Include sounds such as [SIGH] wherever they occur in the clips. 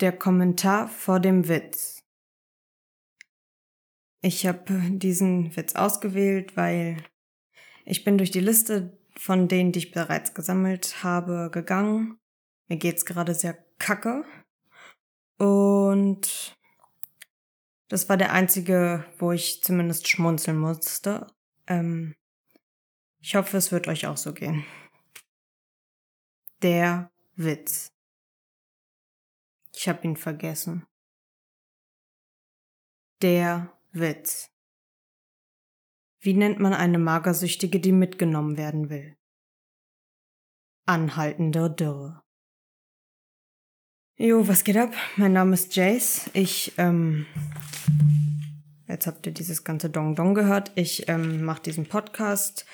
Der Kommentar vor dem Witz. Ich habe diesen Witz ausgewählt, weil ich bin durch die Liste von denen, die ich bereits gesammelt habe, gegangen. Mir geht's gerade sehr kacke. Und das war der einzige, wo ich zumindest schmunzeln musste. Ähm, ich hoffe, es wird euch auch so gehen. Der Witz. Ich hab ihn vergessen. Der Witz. Wie nennt man eine Magersüchtige, die mitgenommen werden will? Anhaltende Dürre. Jo, was geht ab? Mein Name ist Jace. Ich, ähm, jetzt habt ihr dieses ganze Dong Dong gehört. Ich ähm, mache diesen Podcast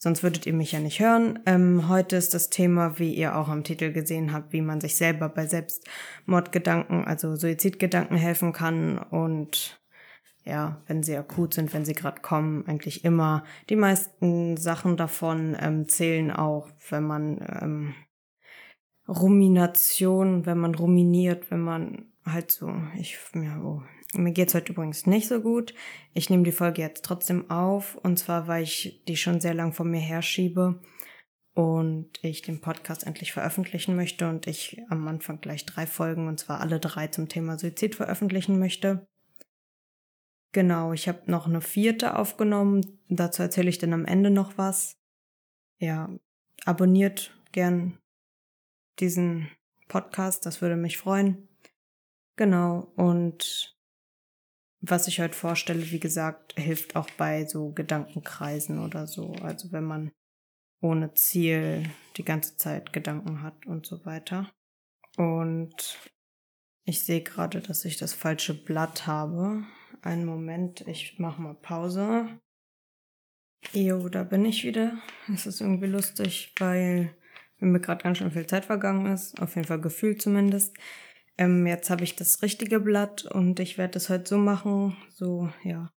sonst würdet ihr mich ja nicht hören. Ähm, heute ist das Thema, wie ihr auch am Titel gesehen habt, wie man sich selber bei Selbstmordgedanken, also Suizidgedanken helfen kann und ja, wenn sie akut sind, wenn sie gerade kommen, eigentlich immer. Die meisten Sachen davon ähm, zählen auch, wenn man ähm, Rumination, wenn man ruminiert, wenn man halt so, ich, ja, oh, mir geht's heute übrigens nicht so gut. Ich nehme die Folge jetzt trotzdem auf. Und zwar, weil ich die schon sehr lang vor mir herschiebe und ich den Podcast endlich veröffentlichen möchte und ich am Anfang gleich drei Folgen, und zwar alle drei zum Thema Suizid veröffentlichen möchte. Genau, ich habe noch eine vierte aufgenommen. Dazu erzähle ich dann am Ende noch was. Ja, abonniert gern diesen Podcast, das würde mich freuen. Genau, und was ich heute vorstelle, wie gesagt, hilft auch bei so Gedankenkreisen oder so. Also wenn man ohne Ziel die ganze Zeit Gedanken hat und so weiter. Und ich sehe gerade, dass ich das falsche Blatt habe. Einen Moment, ich mache mal Pause. Jo, da bin ich wieder. Es ist irgendwie lustig, weil mir gerade ganz schön viel Zeit vergangen ist. Auf jeden Fall gefühlt zumindest. Ähm, jetzt habe ich das richtige Blatt und ich werde es heute so machen, so, ja.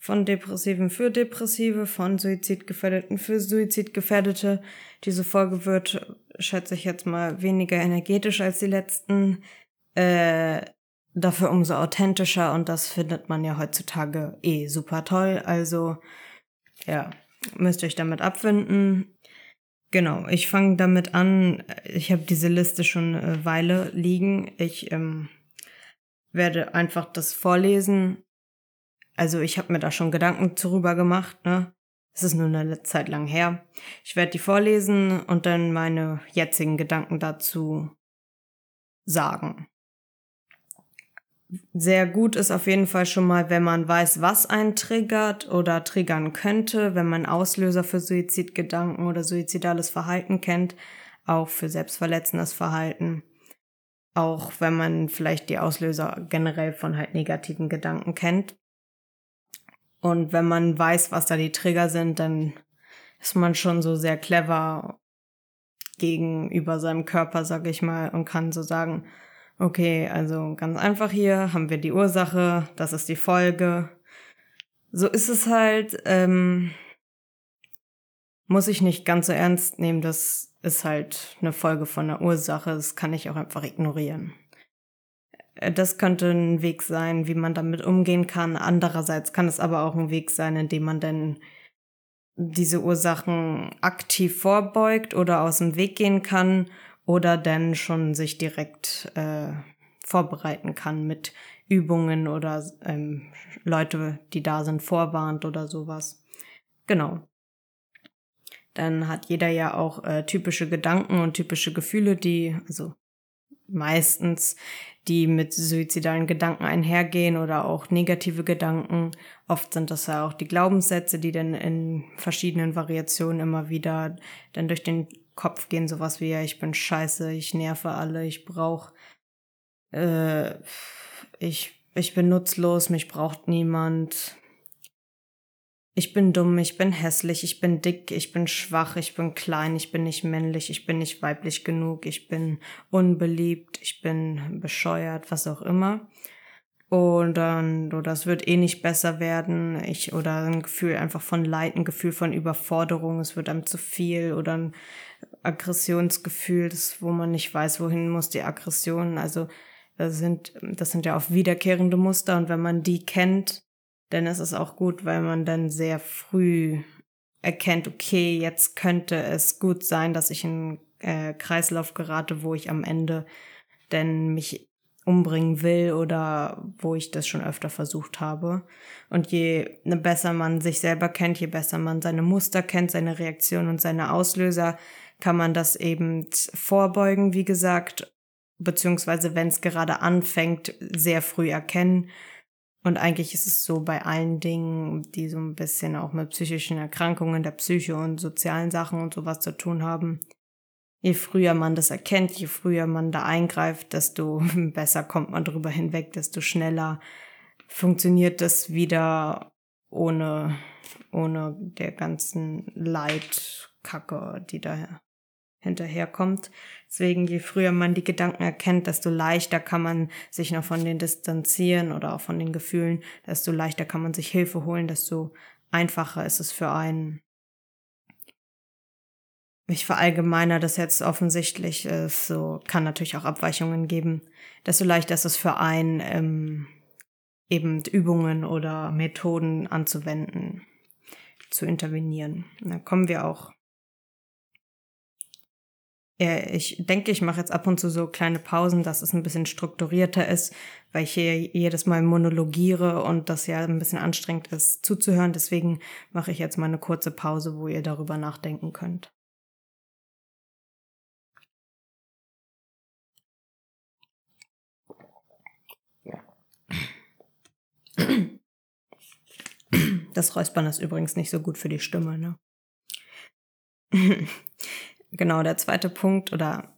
Von Depressiven für Depressive, von Suizidgefährdeten für Suizidgefährdete. Diese Folge wird, schätze ich jetzt mal, weniger energetisch als die letzten. Äh, dafür umso authentischer und das findet man ja heutzutage eh super toll. Also, ja, müsst ihr euch damit abfinden. Genau, ich fange damit an. Ich habe diese Liste schon eine Weile liegen. Ich ähm, werde einfach das vorlesen. Also ich habe mir da schon Gedanken darüber gemacht. Ne, es ist nur eine Zeit lang her. Ich werde die vorlesen und dann meine jetzigen Gedanken dazu sagen sehr gut ist auf jeden Fall schon mal, wenn man weiß, was einen triggert oder triggern könnte, wenn man Auslöser für Suizidgedanken oder suizidales Verhalten kennt, auch für selbstverletzendes Verhalten. Auch wenn man vielleicht die Auslöser generell von halt negativen Gedanken kennt. Und wenn man weiß, was da die Trigger sind, dann ist man schon so sehr clever gegenüber seinem Körper, sag ich mal, und kann so sagen, Okay, also ganz einfach hier haben wir die Ursache, das ist die Folge. So ist es halt. Ähm, muss ich nicht ganz so ernst nehmen, das ist halt eine Folge von der Ursache, das kann ich auch einfach ignorieren. Äh, das könnte ein Weg sein, wie man damit umgehen kann. Andererseits kann es aber auch ein Weg sein, in dem man dann diese Ursachen aktiv vorbeugt oder aus dem Weg gehen kann oder dann schon sich direkt äh, vorbereiten kann mit Übungen oder ähm, Leute, die da sind, vorwarnt oder sowas. Genau. Dann hat jeder ja auch äh, typische Gedanken und typische Gefühle, die, also meistens, die mit suizidalen Gedanken einhergehen oder auch negative Gedanken. Oft sind das ja auch die Glaubenssätze, die dann in verschiedenen Variationen immer wieder dann durch den Kopf gehen, sowas wie, ja, ich bin scheiße, ich nerve alle, ich brauch, äh, ich, ich bin nutzlos, mich braucht niemand. Ich bin dumm, ich bin hässlich, ich bin dick, ich bin schwach, ich bin klein, ich bin nicht männlich, ich bin nicht weiblich genug, ich bin unbeliebt, ich bin bescheuert, was auch immer. Und dann, oder es wird eh nicht besser werden. Ich, oder ein Gefühl einfach von Leid, ein Gefühl von Überforderung, es wird einem zu viel oder ein Aggressionsgefühl, das, wo man nicht weiß, wohin muss die Aggression. Also Das sind, das sind ja oft wiederkehrende Muster und wenn man die kennt, ist es auch gut, weil man dann sehr früh erkennt, okay, jetzt könnte es gut sein, dass ich in äh, Kreislauf gerate, wo ich am Ende denn mich umbringen will oder wo ich das schon öfter versucht habe. Und je besser man sich selber kennt, je besser man seine Muster kennt, seine Reaktionen und seine Auslöser, kann man das eben vorbeugen, wie gesagt, beziehungsweise wenn es gerade anfängt, sehr früh erkennen. Und eigentlich ist es so bei allen Dingen, die so ein bisschen auch mit psychischen Erkrankungen der Psyche und sozialen Sachen und sowas zu tun haben, je früher man das erkennt, je früher man da eingreift, desto [LAUGHS] besser kommt man drüber hinweg, desto schneller funktioniert das wieder ohne, ohne der ganzen Leidkacke, die da hinterherkommt. Deswegen, je früher man die Gedanken erkennt, desto leichter kann man sich noch von den distanzieren oder auch von den Gefühlen, desto leichter kann man sich Hilfe holen, desto einfacher ist es für einen, ich verallgemeiner das jetzt offensichtlich ist, so kann natürlich auch Abweichungen geben, desto leichter ist es für einen, ähm, eben Übungen oder Methoden anzuwenden, zu intervenieren. Dann kommen wir auch. Ich denke, ich mache jetzt ab und zu so kleine Pausen, dass es ein bisschen strukturierter ist, weil ich hier jedes Mal monologiere und das ja ein bisschen anstrengend ist zuzuhören. Deswegen mache ich jetzt mal eine kurze Pause, wo ihr darüber nachdenken könnt. Das Räuspern ist übrigens nicht so gut für die Stimme, ne? Genau, der zweite Punkt oder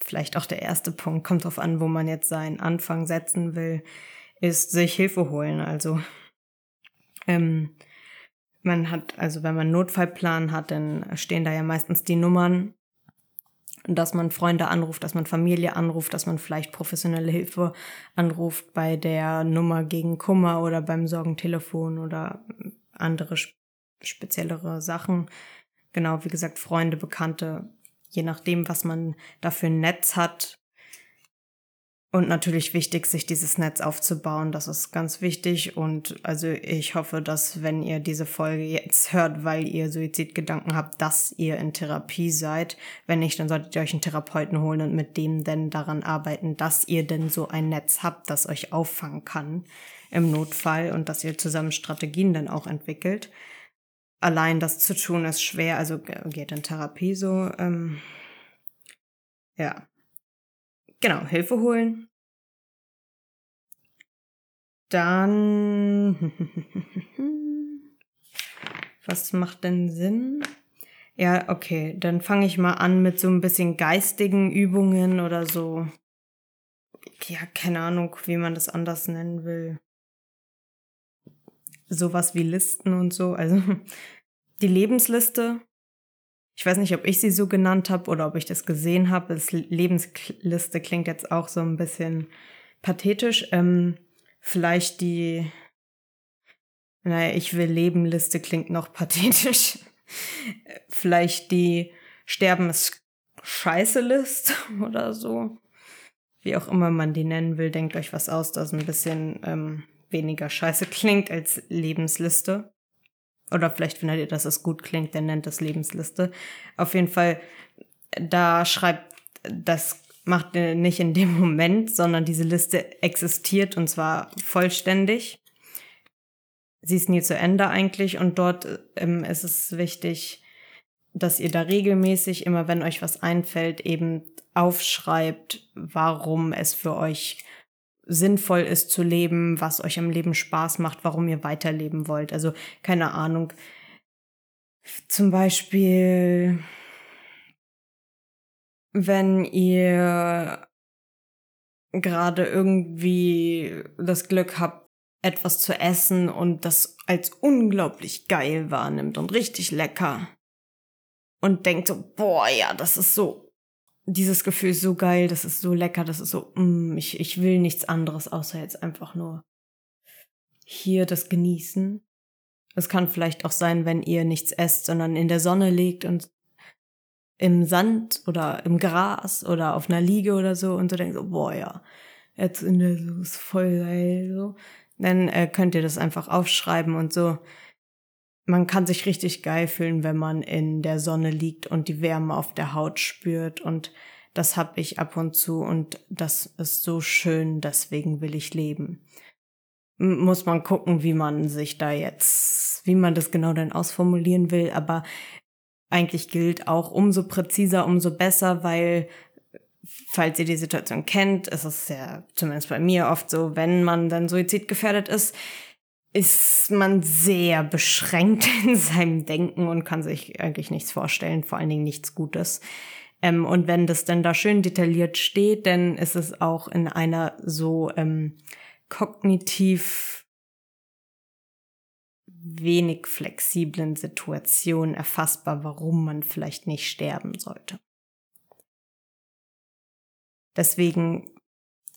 vielleicht auch der erste Punkt, kommt drauf an, wo man jetzt seinen Anfang setzen will, ist sich Hilfe holen. Also ähm, man hat, also wenn man einen Notfallplan hat, dann stehen da ja meistens die Nummern dass man Freunde anruft, dass man Familie anruft, dass man vielleicht professionelle Hilfe anruft bei der Nummer gegen Kummer oder beim Sorgentelefon oder andere speziellere Sachen. Genau, wie gesagt, Freunde, Bekannte, je nachdem, was man dafür ein Netz hat, und natürlich wichtig, sich dieses Netz aufzubauen. Das ist ganz wichtig. Und also ich hoffe, dass wenn ihr diese Folge jetzt hört, weil ihr Suizidgedanken habt, dass ihr in Therapie seid. Wenn nicht, dann solltet ihr euch einen Therapeuten holen und mit dem denn daran arbeiten, dass ihr denn so ein Netz habt, das euch auffangen kann im Notfall und dass ihr zusammen Strategien dann auch entwickelt. Allein das zu tun ist schwer, also geht in Therapie so. Ähm, ja, genau, Hilfe holen. Dann, [LAUGHS] was macht denn Sinn? Ja, okay, dann fange ich mal an mit so ein bisschen geistigen Übungen oder so. Ja, keine Ahnung, wie man das anders nennen will. Sowas wie Listen und so. Also [LAUGHS] die Lebensliste ich weiß nicht, ob ich sie so genannt habe oder ob ich das gesehen habe. Das Lebensliste klingt jetzt auch so ein bisschen pathetisch. Ähm, vielleicht die, naja, ich will Lebenliste klingt noch [LAUGHS] pathetisch. vielleicht die Sterben ist scheiße List [LAUGHS] oder so. Wie auch immer man die nennen will, denkt euch was aus, das ein bisschen ähm, weniger scheiße klingt als Lebensliste. Oder vielleicht findet ihr, dass es gut klingt, der nennt das Lebensliste. Auf jeden Fall, da schreibt, das macht ihr nicht in dem Moment, sondern diese Liste existiert und zwar vollständig. Sie ist nie zu Ende eigentlich und dort ähm, ist es wichtig, dass ihr da regelmäßig, immer wenn euch was einfällt, eben aufschreibt, warum es für euch sinnvoll ist zu leben, was euch am Leben Spaß macht, warum ihr weiterleben wollt. Also keine Ahnung. Zum Beispiel, wenn ihr gerade irgendwie das Glück habt, etwas zu essen und das als unglaublich geil wahrnimmt und richtig lecker und denkt so, boah, ja, das ist so dieses Gefühl ist so geil, das ist so lecker, das ist so, mm, ich, ich will nichts anderes, außer jetzt einfach nur hier das genießen. Es kann vielleicht auch sein, wenn ihr nichts esst, sondern in der Sonne liegt und im Sand oder im Gras oder auf einer Liege oder so und so denkt so, boah ja, jetzt in der so ist voll geil, so, dann äh, könnt ihr das einfach aufschreiben und so. Man kann sich richtig geil fühlen, wenn man in der Sonne liegt und die Wärme auf der Haut spürt. Und das habe ich ab und zu. Und das ist so schön, deswegen will ich leben. Muss man gucken, wie man sich da jetzt, wie man das genau dann ausformulieren will, aber eigentlich gilt auch umso präziser, umso besser, weil falls ihr die Situation kennt, ist es ja zumindest bei mir oft so, wenn man dann suizidgefährdet ist, ist man sehr beschränkt [LAUGHS] in seinem Denken und kann sich eigentlich nichts vorstellen, vor allen Dingen nichts Gutes. Ähm, und wenn das dann da schön detailliert steht, dann ist es auch in einer so ähm, kognitiv wenig flexiblen Situation erfassbar, warum man vielleicht nicht sterben sollte. Deswegen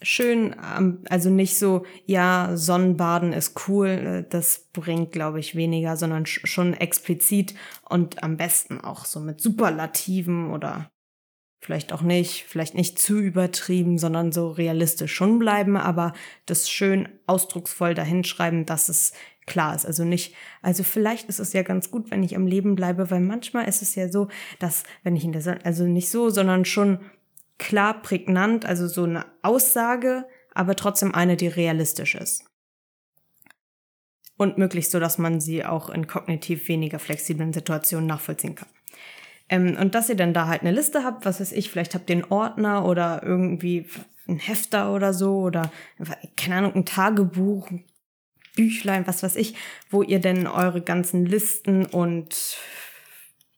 schön, ähm, also nicht so, ja, Sonnenbaden ist cool, äh, das bringt, glaube ich, weniger, sondern schon explizit und am besten auch so mit Superlativen oder vielleicht auch nicht, vielleicht nicht zu übertrieben, sondern so realistisch schon bleiben, aber das schön ausdrucksvoll dahinschreiben, dass es klar ist. Also nicht, also vielleicht ist es ja ganz gut, wenn ich am Leben bleibe, weil manchmal ist es ja so, dass, wenn ich in der Sonne, also nicht so, sondern schon klar prägnant, also so eine Aussage, aber trotzdem eine, die realistisch ist. Und möglichst so, dass man sie auch in kognitiv weniger flexiblen Situationen nachvollziehen kann. Ähm, und dass ihr dann da halt eine Liste habt, was weiß ich, vielleicht habt ihr einen Ordner oder irgendwie ein Hefter oder so oder keine Ahnung, ein Tagebuch, ein Büchlein, was weiß ich, wo ihr denn eure ganzen Listen und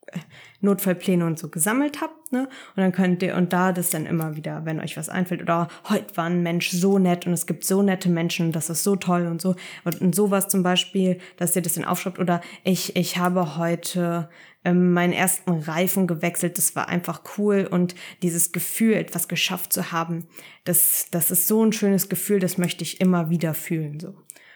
äh, Notfallpläne und so gesammelt habt, ne? Und dann könnt ihr, und da das dann immer wieder, wenn euch was einfällt, oder heute war ein Mensch so nett und es gibt so nette Menschen, das ist so toll und so. Und, und sowas zum Beispiel, dass ihr das dann aufschreibt, oder ich, ich habe heute ähm, meinen ersten Reifen gewechselt, das war einfach cool und dieses Gefühl, etwas geschafft zu haben, das, das ist so ein schönes Gefühl, das möchte ich immer wieder fühlen, so.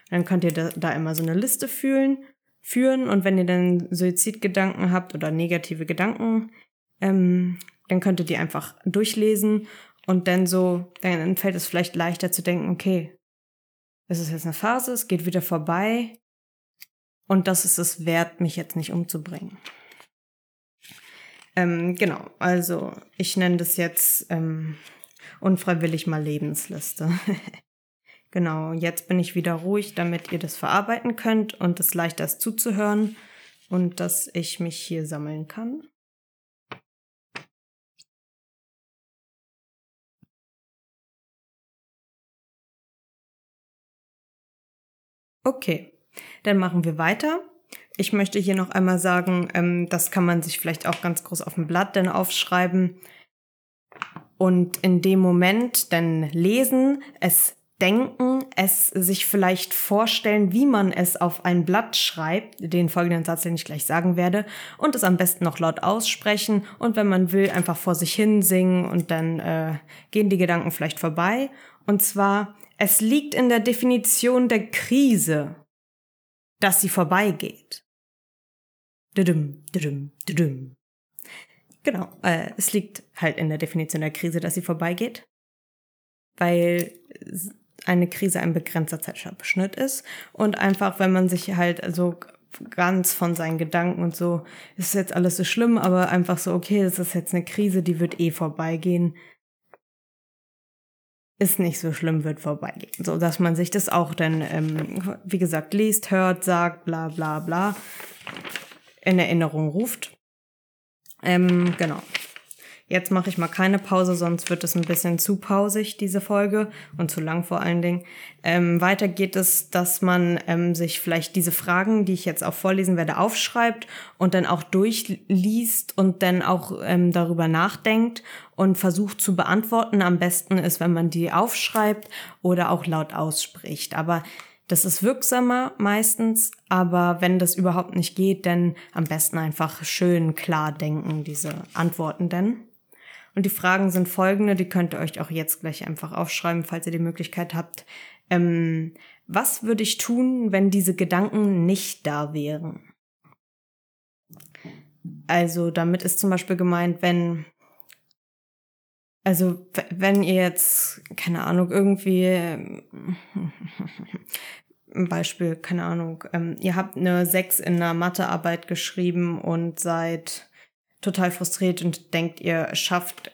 Dann könnt ihr da, da immer so eine Liste fühlen führen. Und wenn ihr dann Suizidgedanken habt oder negative Gedanken, ähm, dann könnt ihr die einfach durchlesen und dann so, dann fällt es vielleicht leichter zu denken, okay, es ist jetzt eine Phase, es geht wieder vorbei und das ist es wert, mich jetzt nicht umzubringen. Ähm, genau, also ich nenne das jetzt ähm, unfreiwillig mal Lebensliste. [LAUGHS] Genau, jetzt bin ich wieder ruhig, damit ihr das verarbeiten könnt und es leichter ist zuzuhören und dass ich mich hier sammeln kann. Okay, dann machen wir weiter. Ich möchte hier noch einmal sagen, ähm, das kann man sich vielleicht auch ganz groß auf dem Blatt dann aufschreiben und in dem Moment dann lesen, es denken, es sich vielleicht vorstellen, wie man es auf ein Blatt schreibt, den folgenden Satz, den ich gleich sagen werde, und es am besten noch laut aussprechen und wenn man will, einfach vor sich hin singen und dann äh, gehen die Gedanken vielleicht vorbei. Und zwar, es liegt in der Definition der Krise, dass sie vorbeigeht. Düdüm, düdüm, düdüm. Genau, äh, es liegt halt in der Definition der Krise, dass sie vorbeigeht, weil eine Krise ein begrenzter Zeitabschnitt ist und einfach, wenn man sich halt also ganz von seinen Gedanken und so, ist jetzt alles so schlimm, aber einfach so, okay, das ist jetzt eine Krise, die wird eh vorbeigehen. Ist nicht so schlimm, wird vorbeigehen. So, dass man sich das auch dann, ähm, wie gesagt, liest, hört, sagt, bla bla bla, in Erinnerung ruft. Ähm, genau. Jetzt mache ich mal keine Pause, sonst wird es ein bisschen zu pausig, diese Folge, und zu lang vor allen Dingen. Ähm, weiter geht es, dass man ähm, sich vielleicht diese Fragen, die ich jetzt auch vorlesen werde, aufschreibt und dann auch durchliest und dann auch ähm, darüber nachdenkt und versucht zu beantworten. Am besten ist, wenn man die aufschreibt oder auch laut ausspricht. Aber das ist wirksamer meistens, aber wenn das überhaupt nicht geht, dann am besten einfach schön klar denken, diese Antworten denn. Und die Fragen sind folgende, die könnt ihr euch auch jetzt gleich einfach aufschreiben, falls ihr die Möglichkeit habt. Ähm, was würde ich tun, wenn diese Gedanken nicht da wären? Also damit ist zum Beispiel gemeint, wenn also wenn ihr jetzt, keine Ahnung, irgendwie [LAUGHS] ein Beispiel, keine Ahnung, ähm, ihr habt eine 6 in einer Mathearbeit geschrieben und seid total frustriert und denkt, ihr schafft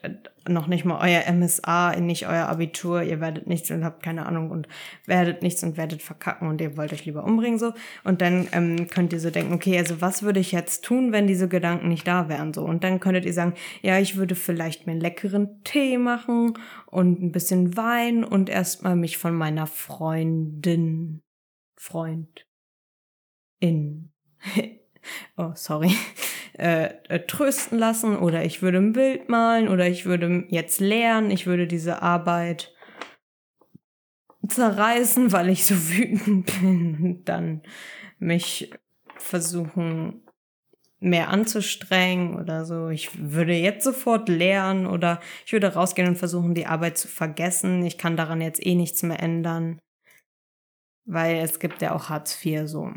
noch nicht mal euer MSA, nicht euer Abitur, ihr werdet nichts und habt keine Ahnung und werdet nichts und werdet verkacken und ihr wollt euch lieber umbringen so. Und dann ähm, könnt ihr so denken, okay, also was würde ich jetzt tun, wenn diese Gedanken nicht da wären so. Und dann könntet ihr sagen, ja, ich würde vielleicht mir einen leckeren Tee machen und ein bisschen Wein und erstmal mich von meiner Freundin, Freund, in, oh, sorry, [LAUGHS] äh, äh, trösten lassen oder ich würde ein Bild malen oder ich würde jetzt lernen, ich würde diese Arbeit zerreißen, weil ich so wütend [LAUGHS] bin und dann mich versuchen mehr anzustrengen oder so. Ich würde jetzt sofort lernen oder ich würde rausgehen und versuchen, die Arbeit zu vergessen. Ich kann daran jetzt eh nichts mehr ändern, weil es gibt ja auch Hartz IV so.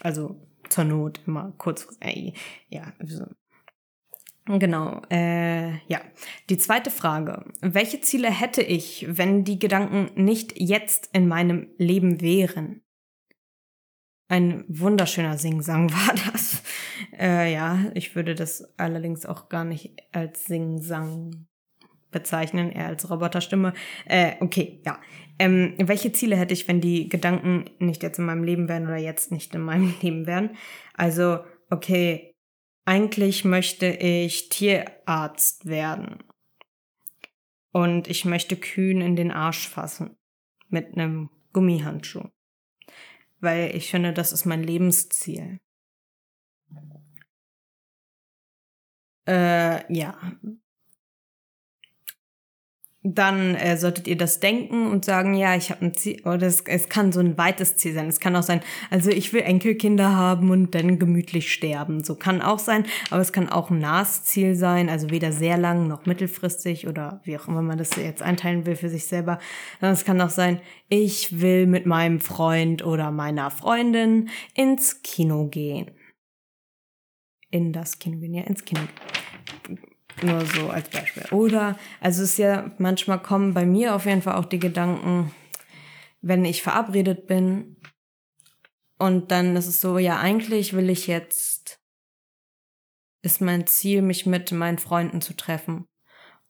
Also zur Not immer kurz, äh, ja, so. Genau, äh, ja. Die zweite Frage. Welche Ziele hätte ich, wenn die Gedanken nicht jetzt in meinem Leben wären? Ein wunderschöner Singsang [LAUGHS] war das. Äh, ja, ich würde das allerdings auch gar nicht als Singsang bezeichnen, eher als Roboterstimme. Äh, okay, ja. Ähm, welche Ziele hätte ich, wenn die Gedanken nicht jetzt in meinem Leben wären oder jetzt nicht in meinem [LAUGHS] Leben wären? Also, okay, eigentlich möchte ich Tierarzt werden. Und ich möchte Kühen in den Arsch fassen. Mit einem Gummihandschuh. Weil ich finde, das ist mein Lebensziel. Äh, ja, dann äh, solltet ihr das denken und sagen, ja, ich habe ein Ziel, oder es, es kann so ein weites Ziel sein. Es kann auch sein, also ich will Enkelkinder haben und dann gemütlich sterben. So kann auch sein, aber es kann auch ein nahes Ziel sein, also weder sehr lang noch mittelfristig oder wie auch immer man das jetzt einteilen will für sich selber. Sondern es kann auch sein, ich will mit meinem Freund oder meiner Freundin ins Kino gehen. In das Kino gehen, ja, ins Kino gehen nur so als Beispiel. Oder, also es ist ja, manchmal kommen bei mir auf jeden Fall auch die Gedanken, wenn ich verabredet bin und dann ist es so, ja, eigentlich will ich jetzt, ist mein Ziel, mich mit meinen Freunden zu treffen.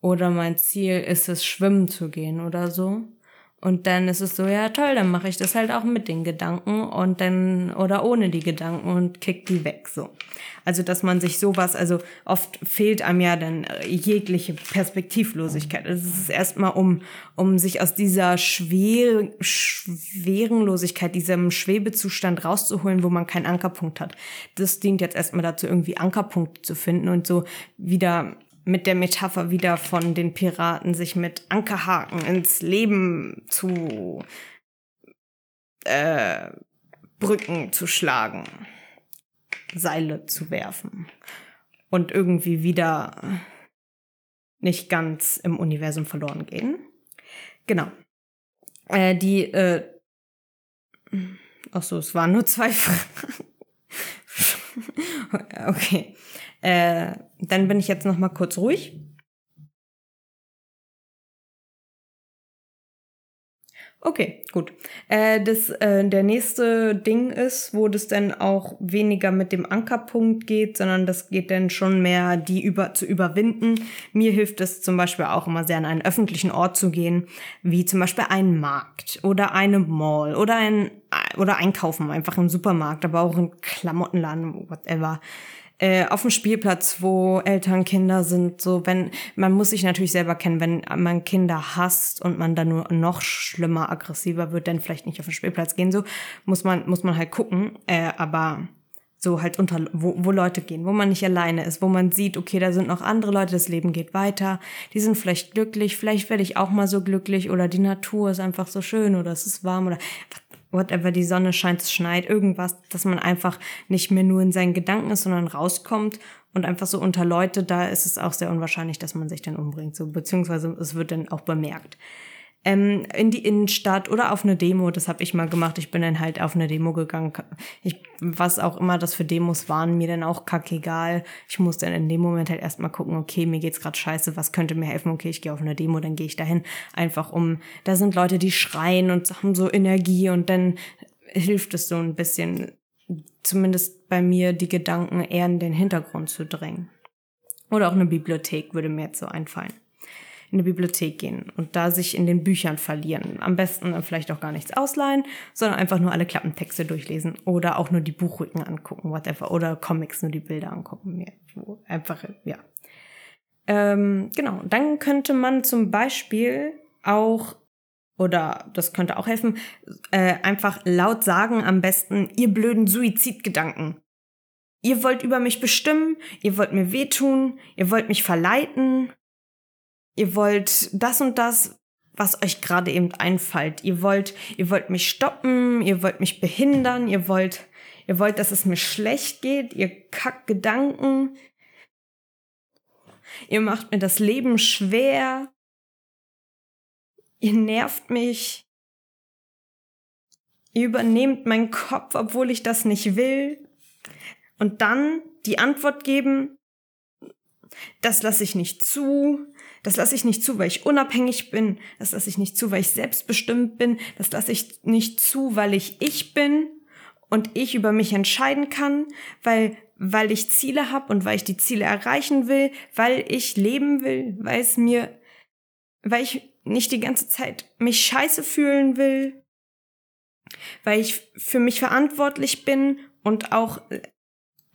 Oder mein Ziel ist es, schwimmen zu gehen oder so. Und dann ist es so, ja toll, dann mache ich das halt auch mit den Gedanken und dann oder ohne die Gedanken und kick die weg so. Also dass man sich sowas, also oft fehlt einem ja dann äh, jegliche Perspektivlosigkeit. Also es ist erstmal um um sich aus dieser Schwer, Schwerenlosigkeit, diesem Schwebezustand rauszuholen, wo man keinen Ankerpunkt hat. Das dient jetzt erstmal dazu, irgendwie Ankerpunkte zu finden und so wieder mit der Metapher wieder von den Piraten, sich mit Ankerhaken ins Leben zu äh, Brücken zu schlagen, Seile zu werfen und irgendwie wieder nicht ganz im Universum verloren gehen. Genau. Äh, die, äh, ach so, es waren nur zwei Fragen. [LAUGHS] okay. Äh, dann bin ich jetzt noch mal kurz ruhig. Okay, gut. Äh, das, äh, der nächste Ding ist, wo das dann auch weniger mit dem Ankerpunkt geht, sondern das geht dann schon mehr, die über, zu überwinden. Mir hilft es zum Beispiel auch immer sehr, an einen öffentlichen Ort zu gehen, wie zum Beispiel einen Markt oder eine Mall oder ein, oder einkaufen, einfach im Supermarkt, aber auch im Klamottenladen, whatever äh, auf dem Spielplatz, wo Eltern Kinder sind, so wenn man muss sich natürlich selber kennen, wenn man Kinder hasst und man dann nur noch schlimmer aggressiver wird, dann vielleicht nicht auf den Spielplatz gehen, so muss man muss man halt gucken, äh, aber so halt unter wo, wo Leute gehen, wo man nicht alleine ist, wo man sieht, okay, da sind noch andere Leute, das Leben geht weiter, die sind vielleicht glücklich, vielleicht werde ich auch mal so glücklich oder die Natur ist einfach so schön oder es ist warm oder whatever, die Sonne scheint, es schneit, irgendwas, dass man einfach nicht mehr nur in seinen Gedanken ist, sondern rauskommt und einfach so unter Leute, da ist es auch sehr unwahrscheinlich, dass man sich dann umbringt, so, beziehungsweise es wird dann auch bemerkt. Ähm, in die Innenstadt oder auf eine Demo. Das habe ich mal gemacht. Ich bin dann halt auf eine Demo gegangen. Ich, was auch immer das für Demos waren, mir dann auch kackegal. Ich muss dann in dem Moment halt erstmal gucken, okay, mir geht's gerade scheiße, was könnte mir helfen? Okay, ich gehe auf eine Demo, dann gehe ich dahin. Einfach um, da sind Leute, die schreien und haben so Energie und dann hilft es so ein bisschen, zumindest bei mir, die Gedanken eher in den Hintergrund zu drängen. Oder auch eine Bibliothek würde mir jetzt so einfallen in eine Bibliothek gehen und da sich in den Büchern verlieren. Am besten vielleicht auch gar nichts ausleihen, sondern einfach nur alle Klappentexte durchlesen oder auch nur die Buchrücken angucken, whatever. Oder Comics, nur die Bilder angucken. Einfach, ja. Ähm, genau, dann könnte man zum Beispiel auch, oder das könnte auch helfen, äh, einfach laut sagen am besten, ihr blöden Suizidgedanken. Ihr wollt über mich bestimmen, ihr wollt mir wehtun, ihr wollt mich verleiten, ihr wollt das und das, was euch gerade eben einfällt. Ihr wollt, ihr wollt mich stoppen, ihr wollt mich behindern, ihr wollt, ihr wollt, dass es mir schlecht geht, ihr Kackgedanken. Ihr macht mir das Leben schwer. Ihr nervt mich. Ihr übernehmt meinen Kopf, obwohl ich das nicht will. Und dann die Antwort geben, das lasse ich nicht zu, das lasse ich nicht zu, weil ich unabhängig bin. Das lasse ich nicht zu, weil ich selbstbestimmt bin. Das lasse ich nicht zu, weil ich ich bin und ich über mich entscheiden kann, weil weil ich Ziele habe und weil ich die Ziele erreichen will, weil ich leben will, weil es mir weil ich nicht die ganze Zeit mich scheiße fühlen will, weil ich für mich verantwortlich bin und auch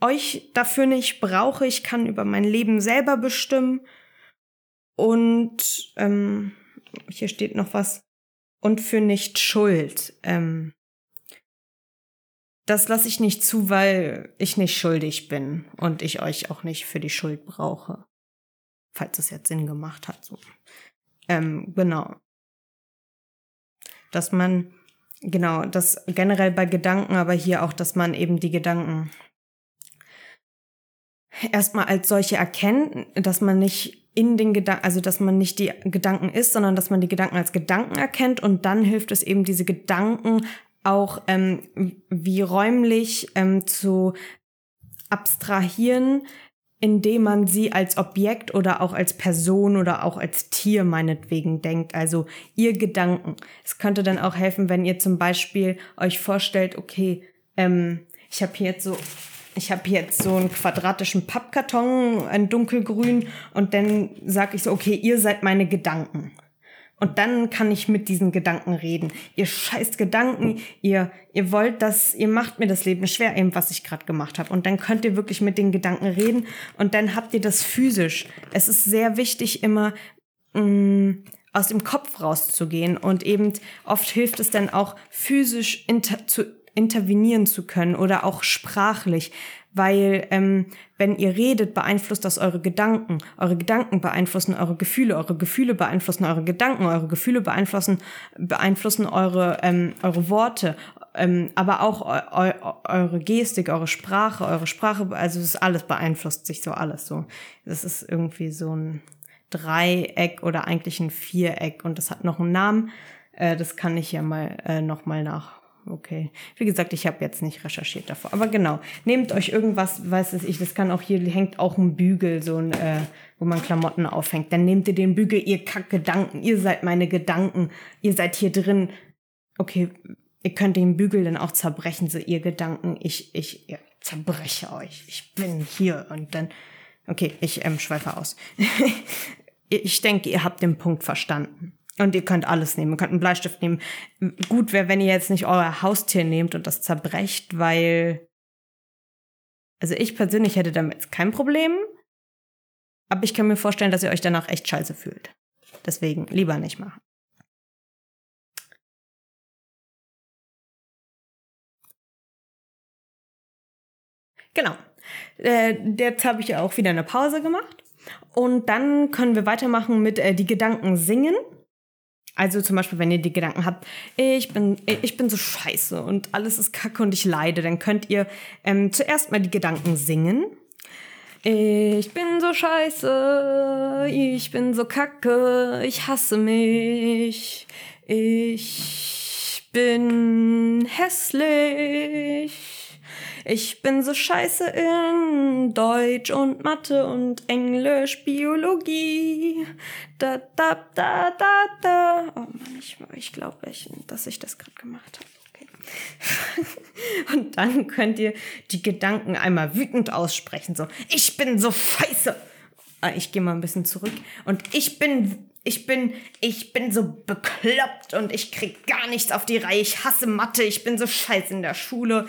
euch dafür nicht brauche, ich kann über mein Leben selber bestimmen und ähm, hier steht noch was. Und für nicht Schuld. Ähm, das lasse ich nicht zu, weil ich nicht schuldig bin und ich euch auch nicht für die Schuld brauche. Falls es jetzt Sinn gemacht hat. So. Ähm, genau. Dass man, genau, das generell bei Gedanken, aber hier auch, dass man eben die Gedanken erstmal als solche erkennt, dass man nicht in den Gedanken, also dass man nicht die Gedanken ist, sondern dass man die Gedanken als Gedanken erkennt und dann hilft es eben, diese Gedanken auch ähm, wie räumlich ähm, zu abstrahieren, indem man sie als Objekt oder auch als Person oder auch als Tier meinetwegen denkt. Also ihr Gedanken. Es könnte dann auch helfen, wenn ihr zum Beispiel euch vorstellt, okay, ähm, ich habe hier jetzt so ich habe jetzt so einen quadratischen Pappkarton, ein dunkelgrün, und dann sage ich so, okay, ihr seid meine Gedanken. Und dann kann ich mit diesen Gedanken reden. Ihr scheiß Gedanken, ihr, ihr wollt das, ihr macht mir das Leben schwer, eben was ich gerade gemacht habe. Und dann könnt ihr wirklich mit den Gedanken reden und dann habt ihr das physisch. Es ist sehr wichtig, immer mh, mm, aus dem Kopf rauszugehen. Und eben oft hilft es dann auch physisch zu intervenieren zu können oder auch sprachlich, weil ähm, wenn ihr redet, beeinflusst das eure Gedanken. Eure Gedanken beeinflussen eure Gefühle, eure Gefühle beeinflussen eure Gedanken, eure Gefühle beeinflussen beeinflussen eure ähm, eure Worte, ähm, aber auch eu eu eure Gestik, eure Sprache, eure Sprache, also es ist alles beeinflusst sich so alles so. Das ist irgendwie so ein Dreieck oder eigentlich ein Viereck und das hat noch einen Namen. Äh, das kann ich ja mal äh, noch mal nach okay. Wie gesagt, ich habe jetzt nicht recherchiert davor. Aber genau, nehmt euch irgendwas, weiß es ich, das kann auch hier, hängt auch ein Bügel, so ein, äh, wo man Klamotten aufhängt. Dann nehmt ihr den Bügel, ihr Kackgedanken, ihr seid meine Gedanken, ihr seid hier drin. Okay, ihr könnt den Bügel dann auch zerbrechen, so ihr Gedanken, ich, ich, ja, zerbreche euch. Ich bin hier und dann, okay, ich ähm, schweife aus. [LAUGHS] ich denke, ihr habt den Punkt verstanden. Und ihr könnt alles nehmen. Ihr könnt einen Bleistift nehmen. Gut wäre, wenn ihr jetzt nicht euer Haustier nehmt und das zerbrecht, weil. Also ich persönlich hätte damit kein Problem. Aber ich kann mir vorstellen, dass ihr euch danach echt scheiße fühlt. Deswegen lieber nicht machen. Genau. Äh, jetzt habe ich ja auch wieder eine Pause gemacht. Und dann können wir weitermachen mit äh, die Gedanken singen. Also zum Beispiel, wenn ihr die Gedanken habt, ich bin, ich bin so scheiße und alles ist kacke und ich leide, dann könnt ihr ähm, zuerst mal die Gedanken singen. Ich bin so scheiße, ich bin so kacke, ich hasse mich, ich bin hässlich. Ich bin so scheiße in Deutsch und Mathe und Englisch, Biologie. Da, da, da, da, da. Oh Mann, ich, ich glaube, dass ich das gerade gemacht habe. [LAUGHS] Und dann könnt ihr die Gedanken einmal wütend aussprechen. So, ich bin so scheiße. Ah, ich gehe mal ein bisschen zurück. Und ich bin, ich bin, ich bin so bekloppt und ich krieg gar nichts auf die Reihe. Ich hasse Mathe. Ich bin so scheiße in der Schule.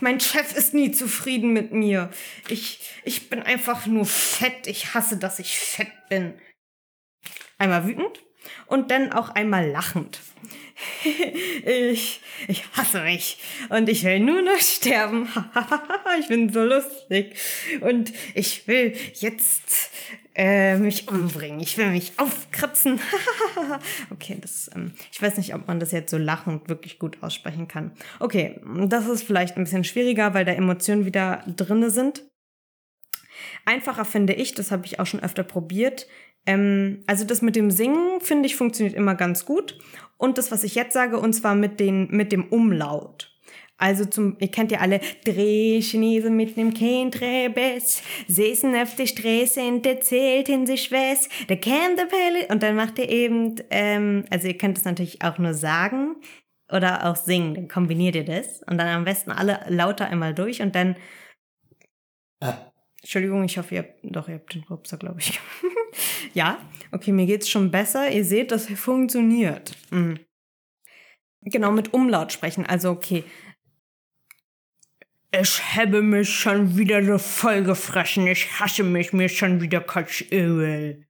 Mein Chef ist nie zufrieden mit mir. Ich, ich bin einfach nur fett. Ich hasse, dass ich fett bin. Einmal wütend und dann auch einmal lachend. [LAUGHS] ich, ich hasse mich und ich will nur noch sterben. [LAUGHS] ich bin so lustig und ich will jetzt äh, mich umbringen. Ich will mich aufkratzen. [LAUGHS] okay, das, ähm, ich weiß nicht, ob man das jetzt so lachend wirklich gut aussprechen kann. Okay, das ist vielleicht ein bisschen schwieriger, weil da Emotionen wieder drinne sind. Einfacher finde ich, das habe ich auch schon öfter probiert, ähm, also das mit dem Singen, finde ich, funktioniert immer ganz gut. Und das, was ich jetzt sage, und zwar mit, den, mit dem Umlaut. Also zum, ihr kennt ja alle, drei Chinesen mit nem Kindrebes, säßen auf der Straße und erzählten sich was, da kam der Pelle, und dann macht ihr eben, ähm, also ihr könnt es natürlich auch nur sagen oder auch singen, dann kombiniert ihr das. Und dann am besten alle lauter einmal durch und dann, Entschuldigung, ich hoffe, ihr habt, doch, ihr habt den Rupser, glaube ich. [LAUGHS] ja, okay, mir geht's schon besser. Ihr seht, das funktioniert. Mhm. Genau, mit Umlaut sprechen. Also, okay. Ich habe mich schon wieder so voll gefressen. Ich hasse mich, mir schon wieder Kotzöl.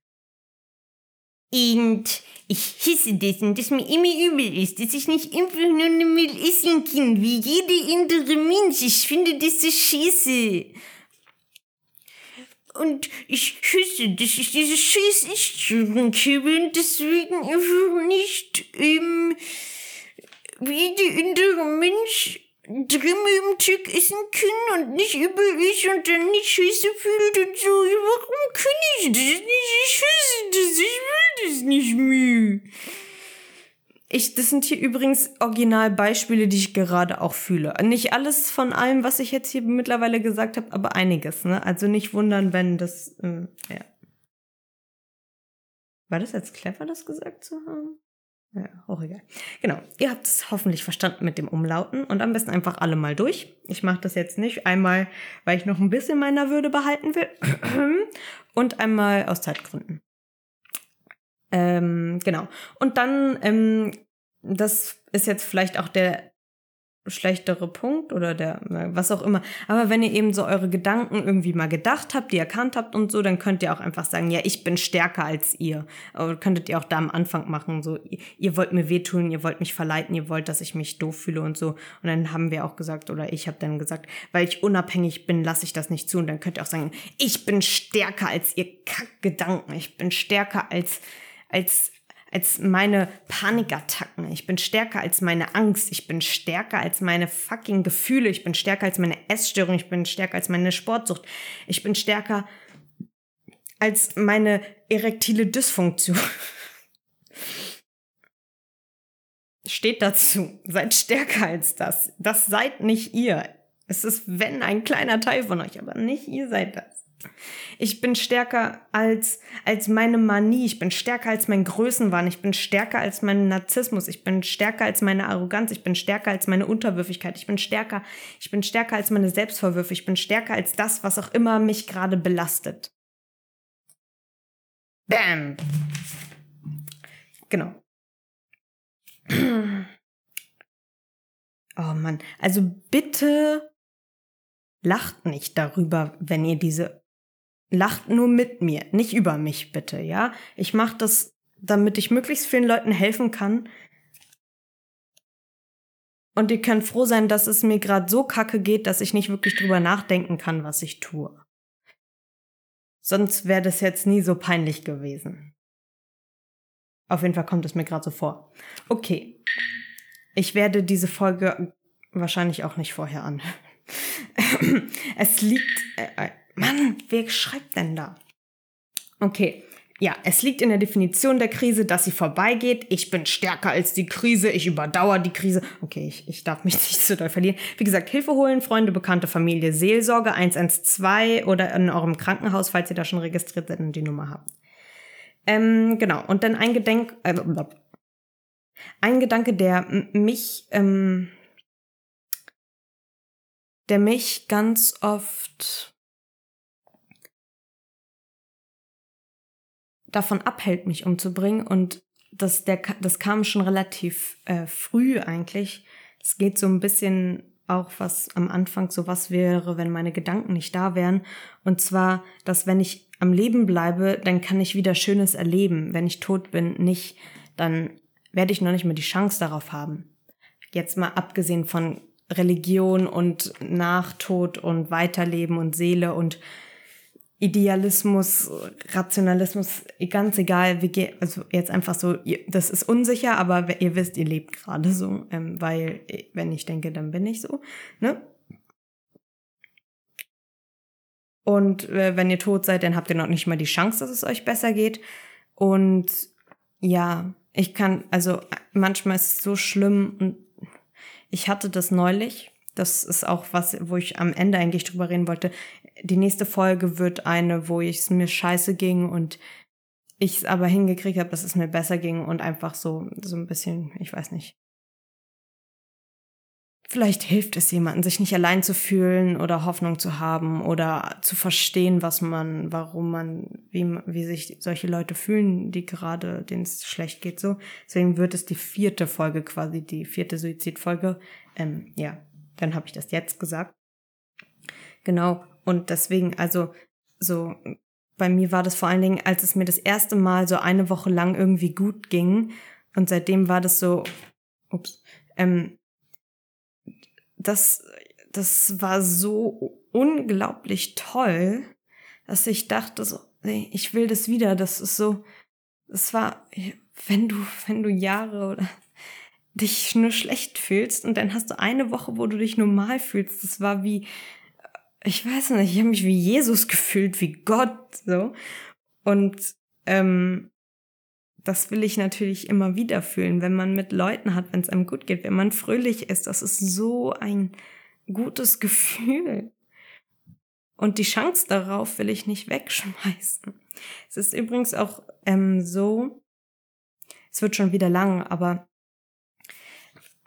Und ich hisse und dass mir immer übel ist, dass ich nicht einfach nur eine Müll essen kann, wie jeder andere Mensch. Ich finde das so scheiße. Und ich schüsse, dass ich diese und deswegen einfach nicht ähm, wie die andere Mensch Drimme im Tick essen kann und nicht übel ist und dann nicht scheiße fühlt und so. Warum kann ich das nicht? Ich schüsse das, ich will das nicht mehr. Ich, das sind hier übrigens Originalbeispiele, die ich gerade auch fühle. Nicht alles von allem, was ich jetzt hier mittlerweile gesagt habe, aber einiges. Ne? Also nicht wundern, wenn das. Äh, ja. War das jetzt clever, das gesagt zu haben? Ja, auch egal. Genau. Ihr habt es hoffentlich verstanden mit dem Umlauten und am besten einfach alle mal durch. Ich mache das jetzt nicht einmal, weil ich noch ein bisschen meiner Würde behalten will [CLEARS THROAT] und einmal aus Zeitgründen. Ähm, genau. Und dann, ähm, das ist jetzt vielleicht auch der schlechtere Punkt oder der, was auch immer. Aber wenn ihr eben so eure Gedanken irgendwie mal gedacht habt, die erkannt habt und so, dann könnt ihr auch einfach sagen, ja, ich bin stärker als ihr. Oder könntet ihr auch da am Anfang machen, so, ihr wollt mir wehtun, ihr wollt mich verleiten, ihr wollt, dass ich mich doof fühle und so. Und dann haben wir auch gesagt, oder ich habe dann gesagt, weil ich unabhängig bin, lasse ich das nicht zu. Und dann könnt ihr auch sagen, ich bin stärker als ihr Kackgedanken, ich bin stärker als als, als meine Panikattacken. Ich bin stärker als meine Angst. Ich bin stärker als meine fucking Gefühle. Ich bin stärker als meine Essstörung. Ich bin stärker als meine Sportsucht. Ich bin stärker als meine erektile Dysfunktion. [LAUGHS] Steht dazu. Seid stärker als das. Das seid nicht ihr. Es ist, wenn, ein kleiner Teil von euch, aber nicht ihr seid das. Ich bin stärker als, als meine Manie. Ich bin stärker als mein Größenwahn. Ich bin stärker als mein Narzissmus. Ich bin stärker als meine Arroganz. Ich bin stärker als meine Unterwürfigkeit. Ich bin stärker, ich bin stärker als meine Selbstvorwürfe. Ich bin stärker als das, was auch immer mich gerade belastet. Bam. Genau. [CLEARS THROAT] Oh Mann, also bitte lacht nicht darüber, wenn ihr diese lacht nur mit mir, nicht über mich bitte, ja? Ich mache das, damit ich möglichst vielen Leuten helfen kann. Und ihr könnt froh sein, dass es mir gerade so kacke geht, dass ich nicht wirklich drüber nachdenken kann, was ich tue. Sonst wäre das jetzt nie so peinlich gewesen. Auf jeden Fall kommt es mir gerade so vor. Okay. Ich werde diese Folge wahrscheinlich auch nicht vorher an. [LAUGHS] es liegt, äh, Mann, wer schreibt denn da? Okay. Ja, es liegt in der Definition der Krise, dass sie vorbeigeht. Ich bin stärker als die Krise. Ich überdauere die Krise. Okay, ich, ich darf mich [LAUGHS] nicht zu doll verlieren. Wie gesagt, Hilfe holen, Freunde, Bekannte, Familie, Seelsorge 112 oder in eurem Krankenhaus, falls ihr da schon registriert seid und die Nummer habt. Ähm, genau. Und dann ein Gedenk, äh, ein Gedanke, der mich, ähm, der mich ganz oft davon abhält, mich umzubringen. Und das, der, das kam schon relativ äh, früh eigentlich. Es geht so ein bisschen auch, was am Anfang so was wäre, wenn meine Gedanken nicht da wären. Und zwar, dass wenn ich am Leben bleibe, dann kann ich wieder Schönes erleben. Wenn ich tot bin, nicht, dann werde ich noch nicht mehr die Chance darauf haben. Jetzt mal abgesehen von Religion und Nachtod und Weiterleben und Seele und Idealismus, Rationalismus, ganz egal, wie geht, also jetzt einfach so, das ist unsicher, aber ihr wisst, ihr lebt gerade so, ähm, weil wenn ich denke, dann bin ich so, ne? Und äh, wenn ihr tot seid, dann habt ihr noch nicht mal die Chance, dass es euch besser geht. Und ja, ich kann, also manchmal ist es so schlimm und ich hatte das neulich. Das ist auch was, wo ich am Ende eigentlich drüber reden wollte die nächste Folge wird eine, wo es mir scheiße ging und ich es aber hingekriegt habe, dass es mir besser ging und einfach so, so ein bisschen, ich weiß nicht. Vielleicht hilft es jemandem, sich nicht allein zu fühlen oder Hoffnung zu haben oder zu verstehen, was man, warum man, wie, wie sich solche Leute fühlen, die gerade, denen es schlecht geht, so. Deswegen wird es die vierte Folge quasi, die vierte Suizidfolge. Ähm, ja, dann habe ich das jetzt gesagt. Genau. Und deswegen, also so, bei mir war das vor allen Dingen, als es mir das erste Mal so eine Woche lang irgendwie gut ging. Und seitdem war das so, ups, ähm, das, das war so unglaublich toll, dass ich dachte so, ich will das wieder. Das ist so, das war, wenn du, wenn du Jahre oder dich nur schlecht fühlst und dann hast du eine Woche, wo du dich normal fühlst. Das war wie, ich weiß nicht, ich habe mich wie Jesus gefühlt, wie Gott, so. Und ähm, das will ich natürlich immer wieder fühlen, wenn man mit Leuten hat, wenn es einem gut geht, wenn man fröhlich ist. Das ist so ein gutes Gefühl. Und die Chance darauf will ich nicht wegschmeißen. Es ist übrigens auch ähm, so, es wird schon wieder lang, aber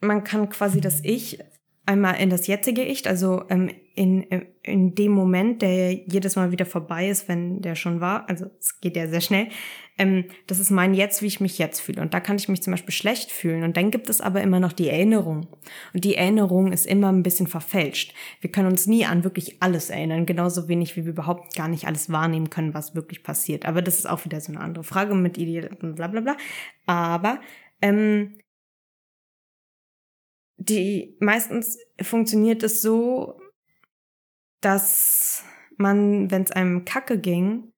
man kann quasi das Ich einmal in das jetzige Ich, also ähm, in, in dem Moment, der jedes Mal wieder vorbei ist, wenn der schon war, also es geht ja sehr schnell, ähm, das ist mein Jetzt, wie ich mich jetzt fühle. Und da kann ich mich zum Beispiel schlecht fühlen. Und dann gibt es aber immer noch die Erinnerung. Und die Erinnerung ist immer ein bisschen verfälscht. Wir können uns nie an wirklich alles erinnern, genauso wenig wie wir überhaupt gar nicht alles wahrnehmen können, was wirklich passiert. Aber das ist auch wieder so eine andere Frage mit Ideal und bla bla bla. Aber ähm, die meistens funktioniert es so, dass man, wenn es einem Kacke ging,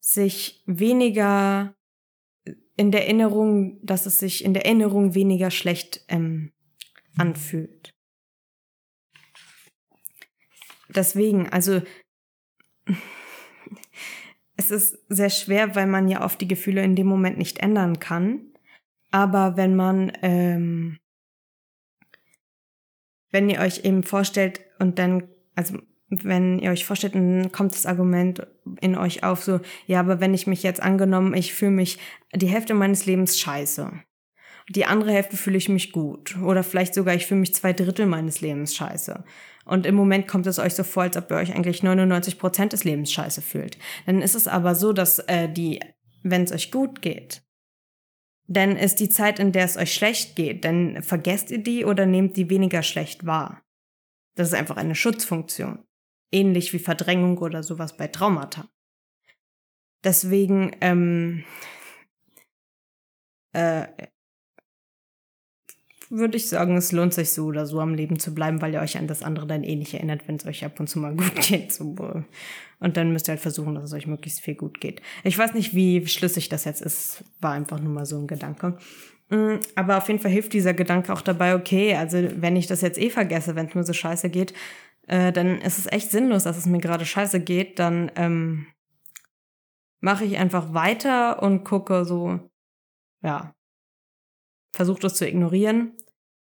sich weniger in der Erinnerung, dass es sich in der Erinnerung weniger schlecht ähm, anfühlt. Deswegen, also [LAUGHS] es ist sehr schwer, weil man ja oft die Gefühle in dem Moment nicht ändern kann. Aber wenn man ähm, wenn ihr euch eben vorstellt und dann, also wenn ihr euch vorstellt, dann kommt das Argument in euch auf, so, ja, aber wenn ich mich jetzt angenommen, ich fühle mich die Hälfte meines Lebens scheiße. Die andere Hälfte fühle ich mich gut. Oder vielleicht sogar, ich fühle mich zwei Drittel meines Lebens scheiße. Und im Moment kommt es euch so vor, als ob ihr euch eigentlich 99 Prozent des Lebens scheiße fühlt. Dann ist es aber so, dass äh, die, wenn es euch gut geht, dann ist die Zeit, in der es euch schlecht geht, dann vergesst ihr die oder nehmt die weniger schlecht wahr. Das ist einfach eine Schutzfunktion. Ähnlich wie Verdrängung oder sowas bei Traumata. Deswegen, ähm, äh, würde ich sagen, es lohnt sich so oder so am Leben zu bleiben, weil ihr euch an das andere dann eh nicht erinnert, wenn es euch ab und zu mal [LAUGHS] gut geht. So. Und dann müsst ihr halt versuchen, dass es euch möglichst viel gut geht. Ich weiß nicht, wie schlüssig das jetzt ist. War einfach nur mal so ein Gedanke. Mm, aber auf jeden Fall hilft dieser Gedanke auch dabei, okay, also wenn ich das jetzt eh vergesse, wenn es mir so scheiße geht, äh, dann ist es echt sinnlos, dass es mir gerade scheiße geht, dann ähm, mache ich einfach weiter und gucke so, ja, versuche das zu ignorieren.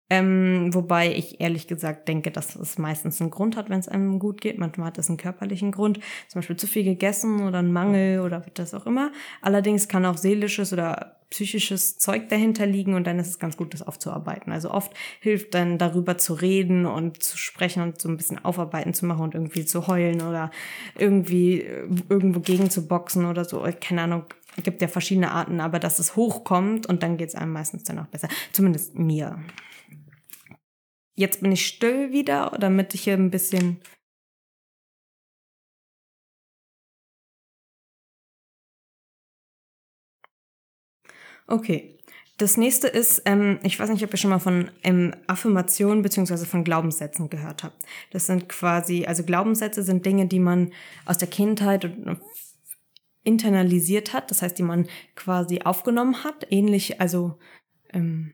Ähm, wobei ich ehrlich gesagt denke, dass es meistens einen Grund hat, wenn es einem gut geht. Manchmal hat es einen körperlichen Grund, zum Beispiel zu viel gegessen oder einen Mangel oder was auch immer. Allerdings kann auch seelisches oder psychisches Zeug dahinter liegen und dann ist es ganz gut, das aufzuarbeiten. Also oft hilft dann darüber zu reden und zu sprechen und so ein bisschen aufarbeiten zu machen und irgendwie zu heulen oder irgendwie äh, irgendwo gegen zu boxen oder so. Keine Ahnung, gibt ja verschiedene Arten, aber dass es hochkommt und dann geht es einem meistens dann auch besser. Zumindest mir. Jetzt bin ich still wieder, damit ich hier ein bisschen Okay. Das nächste ist, ähm, ich weiß nicht, ob ihr schon mal von ähm, Affirmationen beziehungsweise von Glaubenssätzen gehört habt. Das sind quasi, also Glaubenssätze sind Dinge, die man aus der Kindheit internalisiert hat, das heißt, die man quasi aufgenommen hat. Ähnlich, also ähm,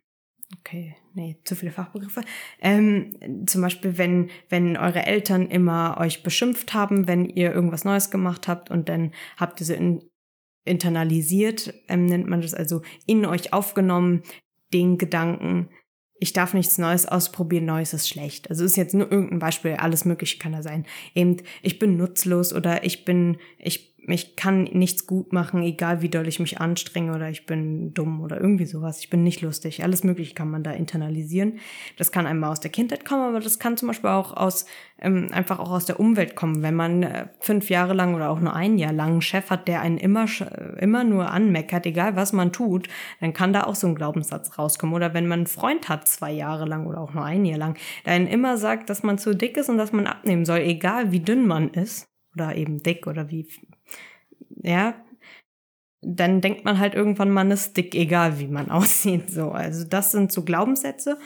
Okay, nee, zu viele Fachbegriffe. Ähm, zum Beispiel, wenn, wenn eure Eltern immer euch beschimpft haben, wenn ihr irgendwas Neues gemacht habt und dann habt ihr so in, internalisiert, ähm, nennt man das also in euch aufgenommen, den Gedanken, ich darf nichts Neues ausprobieren, Neues ist schlecht. Also ist jetzt nur irgendein Beispiel, alles mögliche kann da sein. Eben, ich bin nutzlos oder ich bin, ich ich kann nichts gut machen, egal wie doll ich mich anstrenge oder ich bin dumm oder irgendwie sowas. Ich bin nicht lustig. Alles Mögliche kann man da internalisieren. Das kann einmal aus der Kindheit kommen, aber das kann zum Beispiel auch aus ähm, einfach auch aus der Umwelt kommen. Wenn man äh, fünf Jahre lang oder auch nur ein Jahr lang einen Chef hat, der einen immer immer nur anmeckert, egal was man tut, dann kann da auch so ein Glaubenssatz rauskommen. Oder wenn man einen Freund hat zwei Jahre lang oder auch nur ein Jahr lang, der einen immer sagt, dass man zu dick ist und dass man abnehmen soll, egal wie dünn man ist oder eben dick oder wie ja, dann denkt man halt irgendwann, man ist dick, egal wie man [LAUGHS] aussieht. So, also das sind so Glaubenssätze.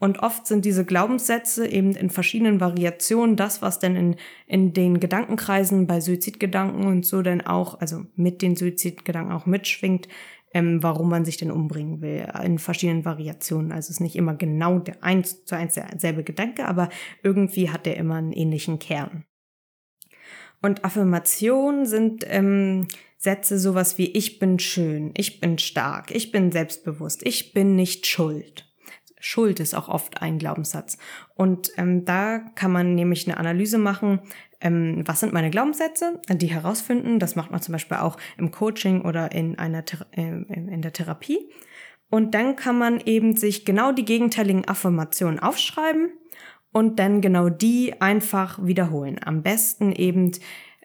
Und oft sind diese Glaubenssätze eben in verschiedenen Variationen das, was denn in, in den Gedankenkreisen bei Suizidgedanken und so denn auch, also mit den Suizidgedanken auch mitschwingt, ähm, warum man sich denn umbringen will, in verschiedenen Variationen. Also es ist nicht immer genau der eins zu eins derselbe Gedanke, aber irgendwie hat der immer einen ähnlichen Kern. Und Affirmationen sind ähm, Sätze sowas wie ich bin schön, ich bin stark, ich bin selbstbewusst, ich bin nicht schuld. Schuld ist auch oft ein Glaubenssatz. Und ähm, da kann man nämlich eine Analyse machen, ähm, was sind meine Glaubenssätze, die herausfinden. Das macht man zum Beispiel auch im Coaching oder in, einer äh, in der Therapie. Und dann kann man eben sich genau die gegenteiligen Affirmationen aufschreiben und dann genau die einfach wiederholen. Am besten eben,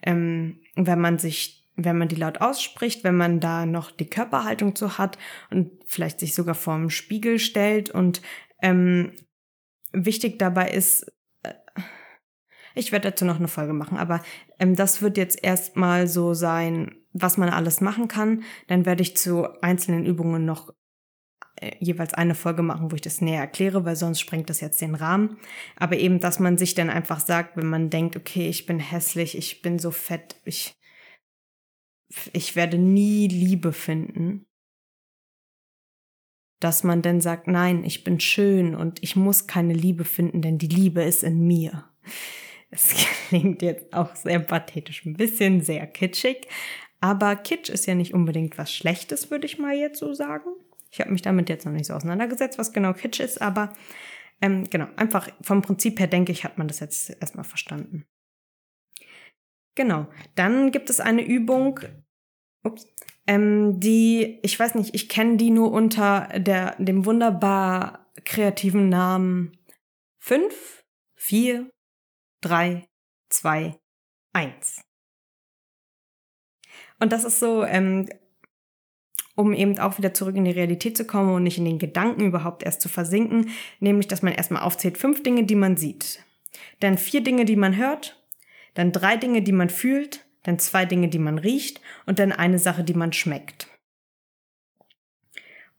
ähm, wenn man sich wenn man die laut ausspricht, wenn man da noch die Körperhaltung zu hat und vielleicht sich sogar vorm Spiegel stellt und ähm, wichtig dabei ist, äh, ich werde dazu noch eine Folge machen, aber ähm, das wird jetzt erstmal so sein, was man alles machen kann. Dann werde ich zu einzelnen Übungen noch jeweils eine Folge machen, wo ich das näher erkläre, weil sonst sprengt das jetzt den Rahmen. Aber eben, dass man sich dann einfach sagt, wenn man denkt, okay, ich bin hässlich, ich bin so fett, ich, ich werde nie Liebe finden, dass man dann sagt, nein, ich bin schön und ich muss keine Liebe finden, denn die Liebe ist in mir. [LAUGHS] Es klingt jetzt auch sehr pathetisch, ein bisschen sehr kitschig, aber Kitsch ist ja nicht unbedingt was Schlechtes, würde ich mal jetzt so sagen. Ich habe mich damit jetzt noch nicht so auseinandergesetzt, was genau Kitsch ist, aber ähm, genau, einfach vom Prinzip her denke ich, hat man das jetzt erstmal verstanden. Genau, dann gibt es eine Übung, ups, ähm, die, ich weiß nicht, ich kenne die nur unter der, dem wunderbar kreativen Namen 5, 4, 3, 2, 1. Und das ist so, ähm, um eben auch wieder zurück in die Realität zu kommen und nicht in den Gedanken überhaupt erst zu versinken, nämlich dass man erstmal aufzählt fünf Dinge, die man sieht, dann vier Dinge, die man hört, dann drei Dinge, die man fühlt, dann zwei Dinge, die man riecht und dann eine Sache, die man schmeckt.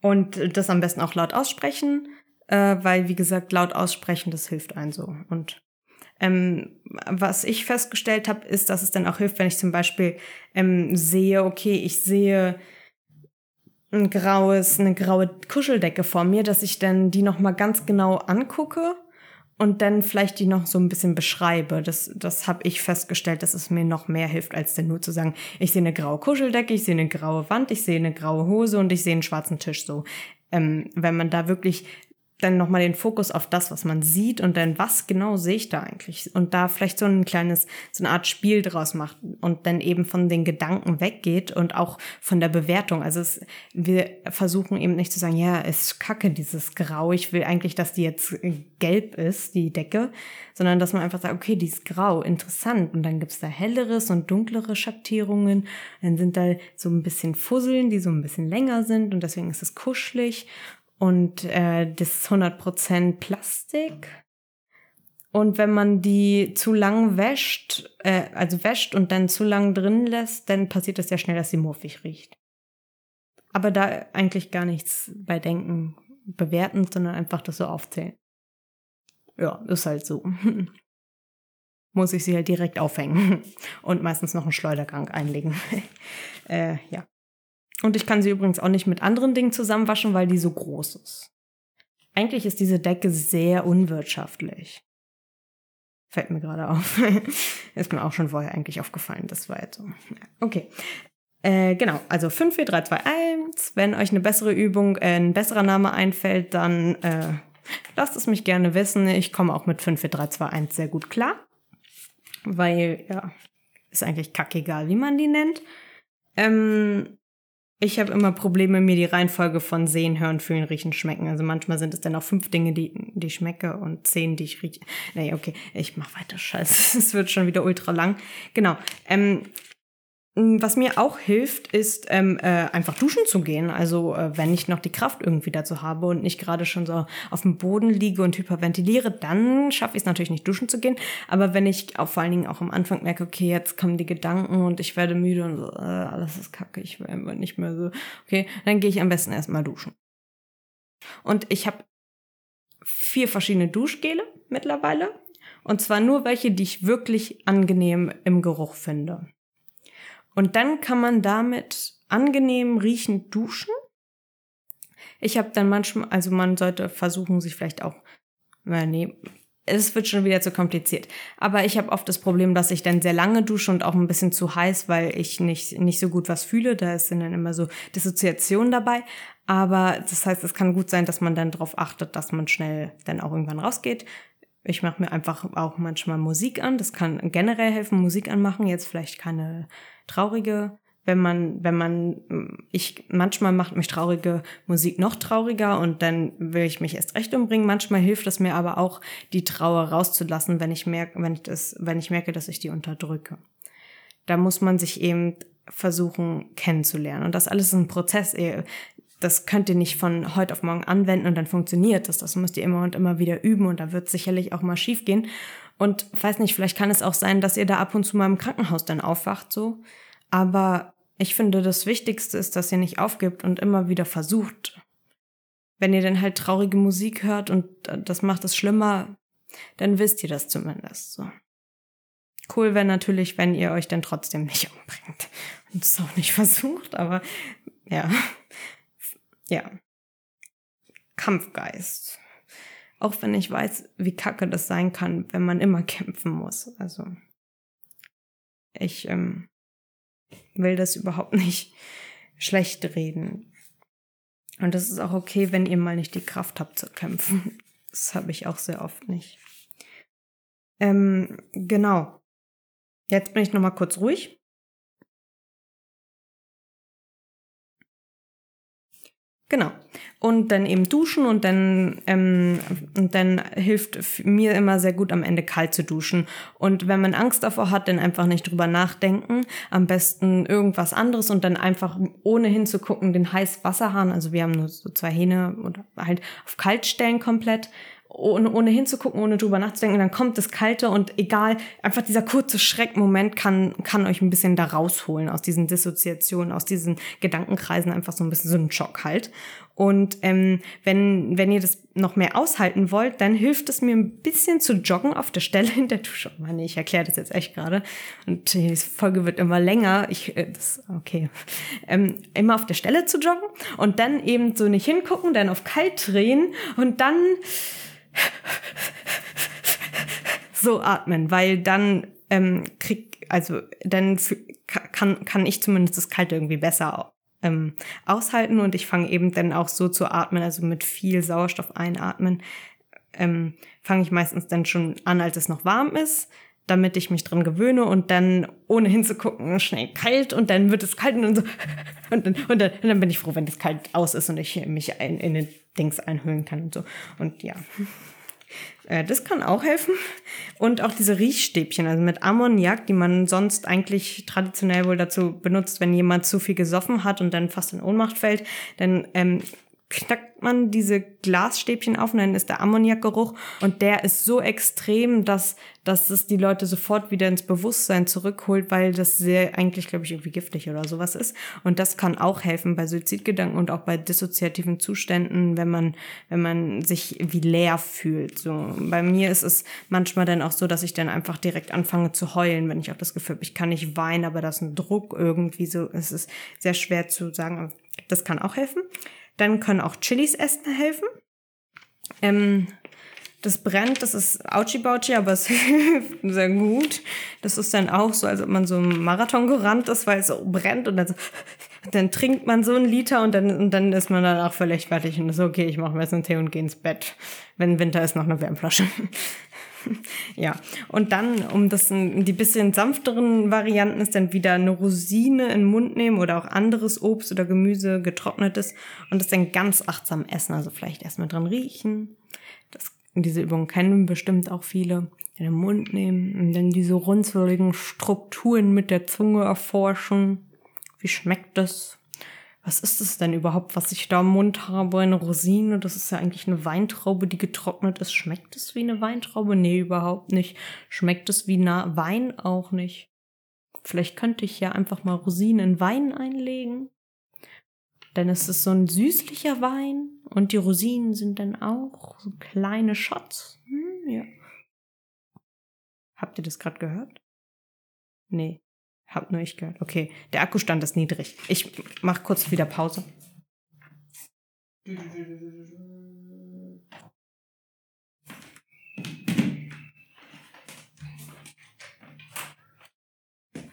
Und das am besten auch laut aussprechen, äh, weil wie gesagt, laut aussprechen, das hilft einem so. Und ähm, was ich festgestellt habe, ist, dass es dann auch hilft, wenn ich zum Beispiel ähm, sehe, okay, ich sehe ein graues, eine graue Kuscheldecke vor mir, dass ich dann die nochmal ganz genau angucke und dann vielleicht die noch so ein bisschen beschreibe. Das, das habe ich festgestellt, dass es mir noch mehr hilft, als denn nur zu sagen, ich sehe eine graue Kuscheldecke, ich sehe eine graue Wand, ich sehe eine graue Hose und ich sehe einen schwarzen Tisch. So, ähm, wenn man da wirklich dann nochmal den Fokus auf das, was man sieht und dann, was genau sehe ich da eigentlich? Und da vielleicht so ein kleines, so eine Art Spiel draus macht und dann eben von den Gedanken weggeht und auch von der Bewertung. Also es, wir versuchen eben nicht zu sagen, ja, ist kacke, dieses Grau, ich will eigentlich, dass die jetzt gelb ist, die Decke, sondern dass man einfach sagt, okay, die ist grau, interessant. Und dann gibt's da helleres und dunklere Schattierungen. Dann sind da so ein bisschen Fusseln, die so ein bisschen länger sind und deswegen ist es kuschelig und äh, das ist 100% Plastik. Und wenn man die zu lang wäscht, äh, also wäscht und dann zu lang drin lässt, dann passiert das ja schnell, dass sie muffig riecht. Aber da eigentlich gar nichts bei Denken bewerten, sondern einfach das so aufzählen. Ja, ist halt so. [LAUGHS] Muss ich sie halt direkt aufhängen [LAUGHS] und meistens noch einen Schleudergang einlegen. [LAUGHS] äh, ja. Und ich kann sie übrigens auch nicht mit anderen Dingen zusammenwaschen, weil die so groß ist. Eigentlich ist diese Decke sehr unwirtschaftlich. Fällt mir gerade auf. [LAUGHS] ist mir auch schon vorher eigentlich aufgefallen. Das war jetzt so. Okay. Äh, genau, also 5, 4, 3, 2, 1. Wenn euch eine bessere Übung, äh, ein besserer Name einfällt, dann äh, lasst es mich gerne wissen. Ich komme auch mit 5, 4, 3, 2, 1 sehr gut klar. Weil, ja, ist eigentlich kackegal, wie man die nennt. Ähm, ich habe immer Probleme, mir die Reihenfolge von sehen, hören, fühlen, riechen, schmecken. Also manchmal sind es dann auch fünf Dinge, die, die ich schmecke und zehn, die ich rieche. Nee, okay, ich mach weiter. Scheiße, [LAUGHS] es wird schon wieder ultra lang. Genau. Ähm, hm, was mir auch hilft, ist ähm, äh, einfach duschen zu gehen. Also äh, wenn ich noch die Kraft irgendwie dazu habe und nicht gerade schon so auf dem Boden liege und hyperventiliere, dann schaffe ich es natürlich nicht duschen zu gehen. Aber wenn ich auch vor allen Dingen auch am Anfang merke, okay, jetzt kommen die Gedanken und ich werde müde und so, äh, alles ist kacke, ich will einfach nicht mehr so, okay, dann gehe ich am besten erstmal duschen. Und ich habe vier verschiedene Duschgele mittlerweile. Und zwar nur welche, die ich wirklich angenehm im Geruch finde. Und dann kann man damit angenehm riechend duschen. Ich habe dann manchmal, also man sollte versuchen, sich vielleicht auch, äh, nee, es wird schon wieder zu kompliziert. Aber ich habe oft das Problem, dass ich dann sehr lange dusche und auch ein bisschen zu heiß, weil ich nicht, nicht so gut was fühle. Da sind dann immer so Dissoziationen dabei. Aber das heißt, es kann gut sein, dass man dann darauf achtet, dass man schnell dann auch irgendwann rausgeht. Ich mache mir einfach auch manchmal Musik an. Das kann generell helfen, Musik anmachen. Jetzt vielleicht keine traurige, wenn man, wenn man, ich, manchmal macht mich traurige Musik noch trauriger und dann will ich mich erst recht umbringen. Manchmal hilft es mir aber auch, die Trauer rauszulassen, wenn ich merke, wenn ich das, wenn ich merke, dass ich die unterdrücke. Da muss man sich eben versuchen kennenzulernen. Und das alles ist ein Prozess. Das könnt ihr nicht von heute auf morgen anwenden und dann funktioniert das. Das müsst ihr immer und immer wieder üben und da wird sicherlich auch mal schief gehen. Und weiß nicht, vielleicht kann es auch sein, dass ihr da ab und zu mal im Krankenhaus dann aufwacht, so. Aber ich finde, das Wichtigste ist, dass ihr nicht aufgibt und immer wieder versucht. Wenn ihr dann halt traurige Musik hört und das macht es schlimmer, dann wisst ihr das zumindest, so. Cool wäre natürlich, wenn ihr euch dann trotzdem nicht umbringt und es auch nicht [LAUGHS] versucht, aber ja. Ja. Kampfgeist. Auch wenn ich weiß, wie kacke das sein kann, wenn man immer kämpfen muss. Also ich ähm, will das überhaupt [LAUGHS] nicht schlecht reden. Und das ist auch okay, wenn ihr mal nicht die Kraft habt zu kämpfen. [LAUGHS] Das habe ich auch sehr oft nicht. Ähm, genau. Jetzt bin ich noch mal kurz ruhig. Genau. Und dann eben duschen und dann, ähm, und dann hilft mir immer sehr gut am Ende kalt zu duschen. Und wenn man Angst davor hat, dann einfach nicht drüber nachdenken. Am besten irgendwas anderes und dann einfach ohne hinzugucken den Heißwasserhahn. Also wir haben nur so zwei Hähne oder halt auf kalt stellen komplett ohne, ohne hinzugucken, ohne drüber nachzudenken, dann kommt das Kalte und egal, einfach dieser kurze Schreckmoment kann, kann euch ein bisschen da rausholen aus diesen Dissoziationen, aus diesen Gedankenkreisen, einfach so ein bisschen so ein Schock halt. Und ähm, wenn, wenn ihr das noch mehr aushalten wollt, dann hilft es mir ein bisschen zu joggen auf der Stelle in der Dusche. Oh Mann, ich erkläre das jetzt echt gerade. Und die Folge wird immer länger. Ich, äh, das, okay. Ähm, immer auf der Stelle zu joggen und dann eben so nicht hingucken, dann auf kalt drehen und dann so atmen, weil dann ähm, krieg, also dann kann, kann ich zumindest das Kalte irgendwie besser ähm, aushalten und ich fange eben dann auch so zu atmen, also mit viel Sauerstoff einatmen, ähm, fange ich meistens dann schon an, als es noch warm ist, damit ich mich dran gewöhne und dann ohne hinzugucken schnell kalt und dann wird es kalt und so [LAUGHS] und dann, und dann, und dann bin ich froh, wenn es kalt aus ist und ich mich ein, in den Dings einhüllen kann und so und ja. [LAUGHS] Äh, das kann auch helfen. Und auch diese Riechstäbchen, also mit Ammoniak, die man sonst eigentlich traditionell wohl dazu benutzt, wenn jemand zu viel gesoffen hat und dann fast in Ohnmacht fällt, dann ähm, knackt man diese Glasstäbchen auf und dann ist der Ammoniakgeruch und der ist so extrem, dass, dass es die Leute sofort wieder ins Bewusstsein zurückholt, weil das sehr eigentlich, glaube ich, irgendwie giftig oder sowas ist. Und das kann auch helfen bei Suizidgedanken und auch bei dissoziativen Zuständen, wenn man, wenn man sich wie leer fühlt. So, bei mir ist es manchmal dann auch so, dass ich dann einfach direkt anfange zu heulen, wenn ich auch das Gefühl habe, ich kann nicht weinen, aber das ist ein Druck irgendwie so. Es ist sehr schwer zu sagen, das kann auch helfen. Dann können auch Chilis essen helfen. Ähm, das brennt, das ist Auchi-Bauchi, aber es [LAUGHS] hilft sehr gut. Das ist dann auch so, als ob man so einen Marathon gerannt ist, weil es so brennt und dann, so, [LAUGHS] dann trinkt man so einen Liter und dann, und dann ist man dann auch völlig fertig und ist okay, ich mache mir jetzt einen Tee und gehe ins Bett. Wenn Winter ist, noch eine Wärmflasche. [LAUGHS] [LAUGHS] ja, und dann, um das die bisschen sanfteren Varianten ist, dann wieder eine Rosine in den Mund nehmen oder auch anderes Obst oder Gemüse, getrocknetes und das dann ganz achtsam essen. Also vielleicht erstmal dran riechen. Das, diese Übung kennen bestimmt auch viele. In den Mund nehmen und dann diese runzeligen Strukturen mit der Zunge erforschen. Wie schmeckt das? Was ist es denn überhaupt, was ich da im Mund habe? Eine Rosine, das ist ja eigentlich eine Weintraube, die getrocknet ist. Schmeckt es wie eine Weintraube? Nee, überhaupt nicht. Schmeckt es wie na Wein auch nicht. Vielleicht könnte ich ja einfach mal Rosinen in Wein einlegen. Denn es ist so ein süßlicher Wein und die Rosinen sind dann auch so kleine Shots. Hm, ja. Habt ihr das gerade gehört? Nee. Hab nur ich gehört. Okay, der Akkustand ist niedrig. Ich mach kurz wieder Pause.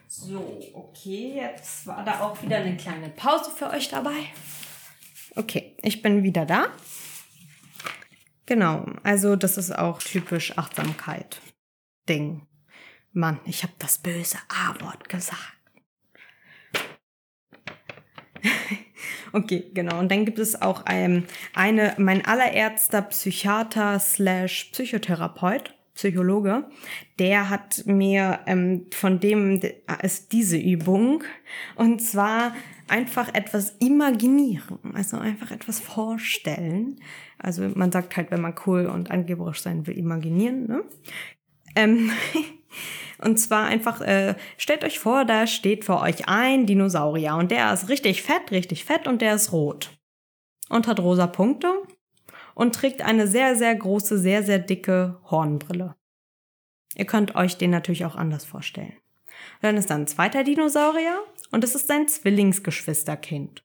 So, okay, jetzt war da auch wieder eine kleine Pause für euch dabei. Okay, ich bin wieder da. Genau, also das ist auch typisch Achtsamkeit. Mann, ich habe das böse A-Wort gesagt. [LAUGHS] okay, genau. Und dann gibt es auch ähm, eine, mein allererster Psychiater slash Psychotherapeut, Psychologe, der hat mir ähm, von dem ist diese Übung und zwar einfach etwas imaginieren, also einfach etwas vorstellen. Also man sagt halt, wenn man cool und angeberisch sein will, imaginieren. Ne? Ähm, [LAUGHS] Und zwar einfach, äh, stellt euch vor, da steht vor euch ein Dinosaurier und der ist richtig fett, richtig fett und der ist rot. Und hat rosa Punkte und trägt eine sehr, sehr große, sehr, sehr dicke Hornbrille. Ihr könnt euch den natürlich auch anders vorstellen. Dann ist da ein zweiter Dinosaurier und es ist sein Zwillingsgeschwisterkind.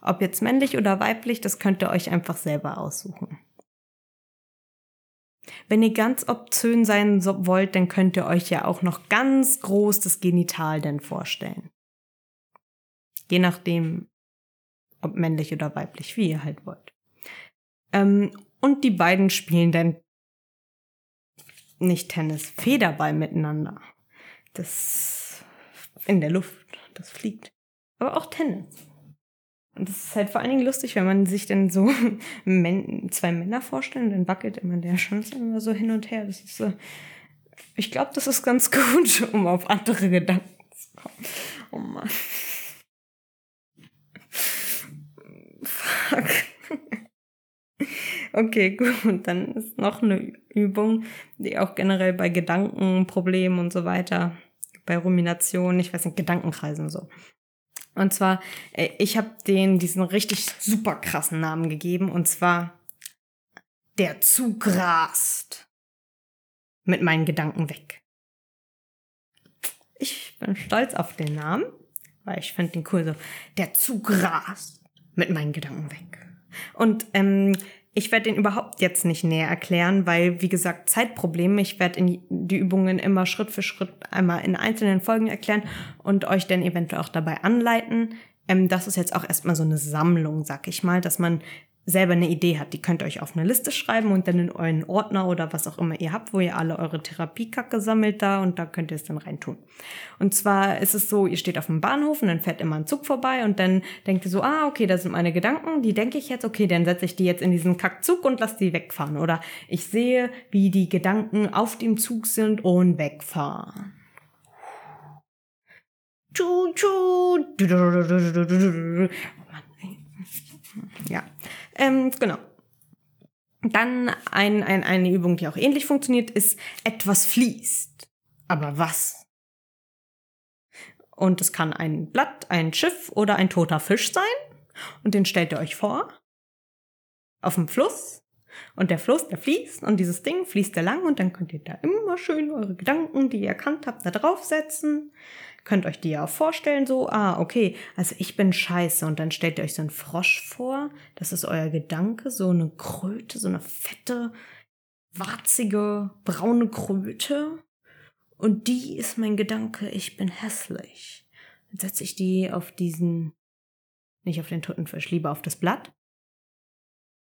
Ob jetzt männlich oder weiblich, das könnt ihr euch einfach selber aussuchen. Wenn ihr ganz obszön sein wollt, dann könnt ihr euch ja auch noch ganz groß das Genital denn vorstellen. Je nachdem, ob männlich oder weiblich, wie ihr halt wollt. Ähm, und die beiden spielen dann nicht Tennis, Federball miteinander. Das in der Luft, das fliegt. Aber auch Tennis. Und das ist halt vor allen Dingen lustig, wenn man sich dann so [LAUGHS] zwei Männer vorstellt, dann wackelt immer der Schwanz immer so hin und her. Das ist so, ich glaube, das ist ganz [LAUGHS] gut, um auf andere Gedanken zu kommen. Oh Mann. Fuck. [LAUGHS] Okay, gut. Und dann ist noch eine Übung, die auch generell bei Gedankenproblemen und so weiter, bei Rumination, ich weiß nicht, Gedankenkreisen so, und zwar, äh, ich habe denen diesen richtig super krassen Namen gegeben. Und zwar der zugrast. Mit meinen Gedanken weg. Ich bin stolz auf den Namen, weil ich finde den cool so. Der zugrast. Mit meinen Gedanken weg. Und ähm, Ich werde den überhaupt jetzt nicht näher erklären, weil, wie gesagt, Zeitprobleme. Ich werde die Übungen immer Schritt für Schritt einmal in einzelnen Folgen erklären und euch dann eventuell auch dabei anleiten. Ähm, das ist jetzt auch erstmal so eine Sammlung, sag ich mal, dass man selber eine Idee hat. Die könnt ihr euch auf eine Liste schreiben und dann in euren Ordner oder was auch immer ihr habt, wo ihr alle eure Therapiekacke sammelt da und da könnt ihr es dann reintun. Und zwar ist es so, ihr steht auf dem Bahnhof und dann fährt immer ein Zug vorbei und dann denkt ihr so, ah, okay, das sind meine Gedanken, die denke ich jetzt, okay, dann setze ich die jetzt in diesen Kackzug und lasse die wegfahren. Oder ich sehe, wie die Gedanken auf dem Zug sind und wegfahren. Tschu, tschu. Ja, ähm, genau. Dann ein, ein, eine Übung, die auch ähnlich funktioniert, ist etwas fließt. Aber was? Und es kann ein Blatt, ein Schiff oder ein toter Fisch sein. Und den stellt ihr euch vor. Auf dem Fluss. Und der Fluss, der fließt und dieses Ding fließt da lang und dann könnt ihr da immer schön eure Gedanken, die ihr erkannt habt, da draufsetzen könnt euch die ja auch vorstellen, so, ah, okay, also ich bin scheiße und dann stellt ihr euch so einen Frosch vor, das ist euer Gedanke, so eine Kröte, so eine fette, warzige, braune Kröte und die ist mein Gedanke, ich bin hässlich. Dann setze ich die auf diesen, nicht auf den toten Fisch, lieber auf das Blatt.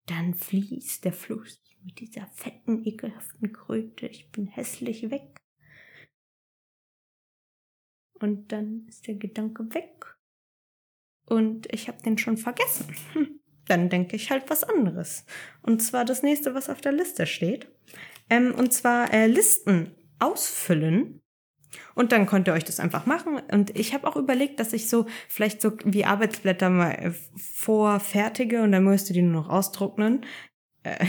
Dann fließt der Fluss mit dieser fetten, ekelhaften Kröte, ich bin hässlich weg. Und dann ist der Gedanke weg. Und ich habe den schon vergessen. Hm. [LAUGHS] Dann denke ich halt was anderes. Und zwar das nächste, was auf der Liste steht. Ähm, und zwar äh, Listen ausfüllen. Und dann könnt ihr euch das einfach machen. Und ich habe auch überlegt, dass ich so vielleicht so wie Arbeitsblätter mal äh, vorfertige und dann müsst ihr die nur noch ausdrucken. Äh,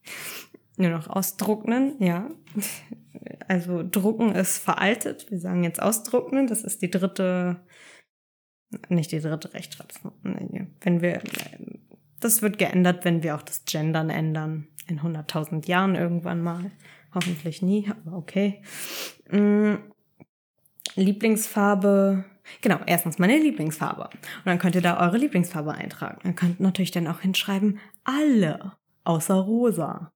[LAUGHS] nur noch ausdrucken, ja. Also drucken ist veraltet. Wir sagen jetzt ausdrucken. Das ist die dritte, nicht die dritte Rechtschreibung. Wenn wir, das wird geändert, wenn wir auch das Gendern ändern. In 100.000 Jahren irgendwann mal. Hoffentlich nie, aber okay. Mm, Lieblingsfarbe. Genau, erstens meine Lieblingsfarbe. Und dann könnt ihr da eure Lieblingsfarbe eintragen. Ihr könnt natürlich dann auch hinschreiben, alle außer rosa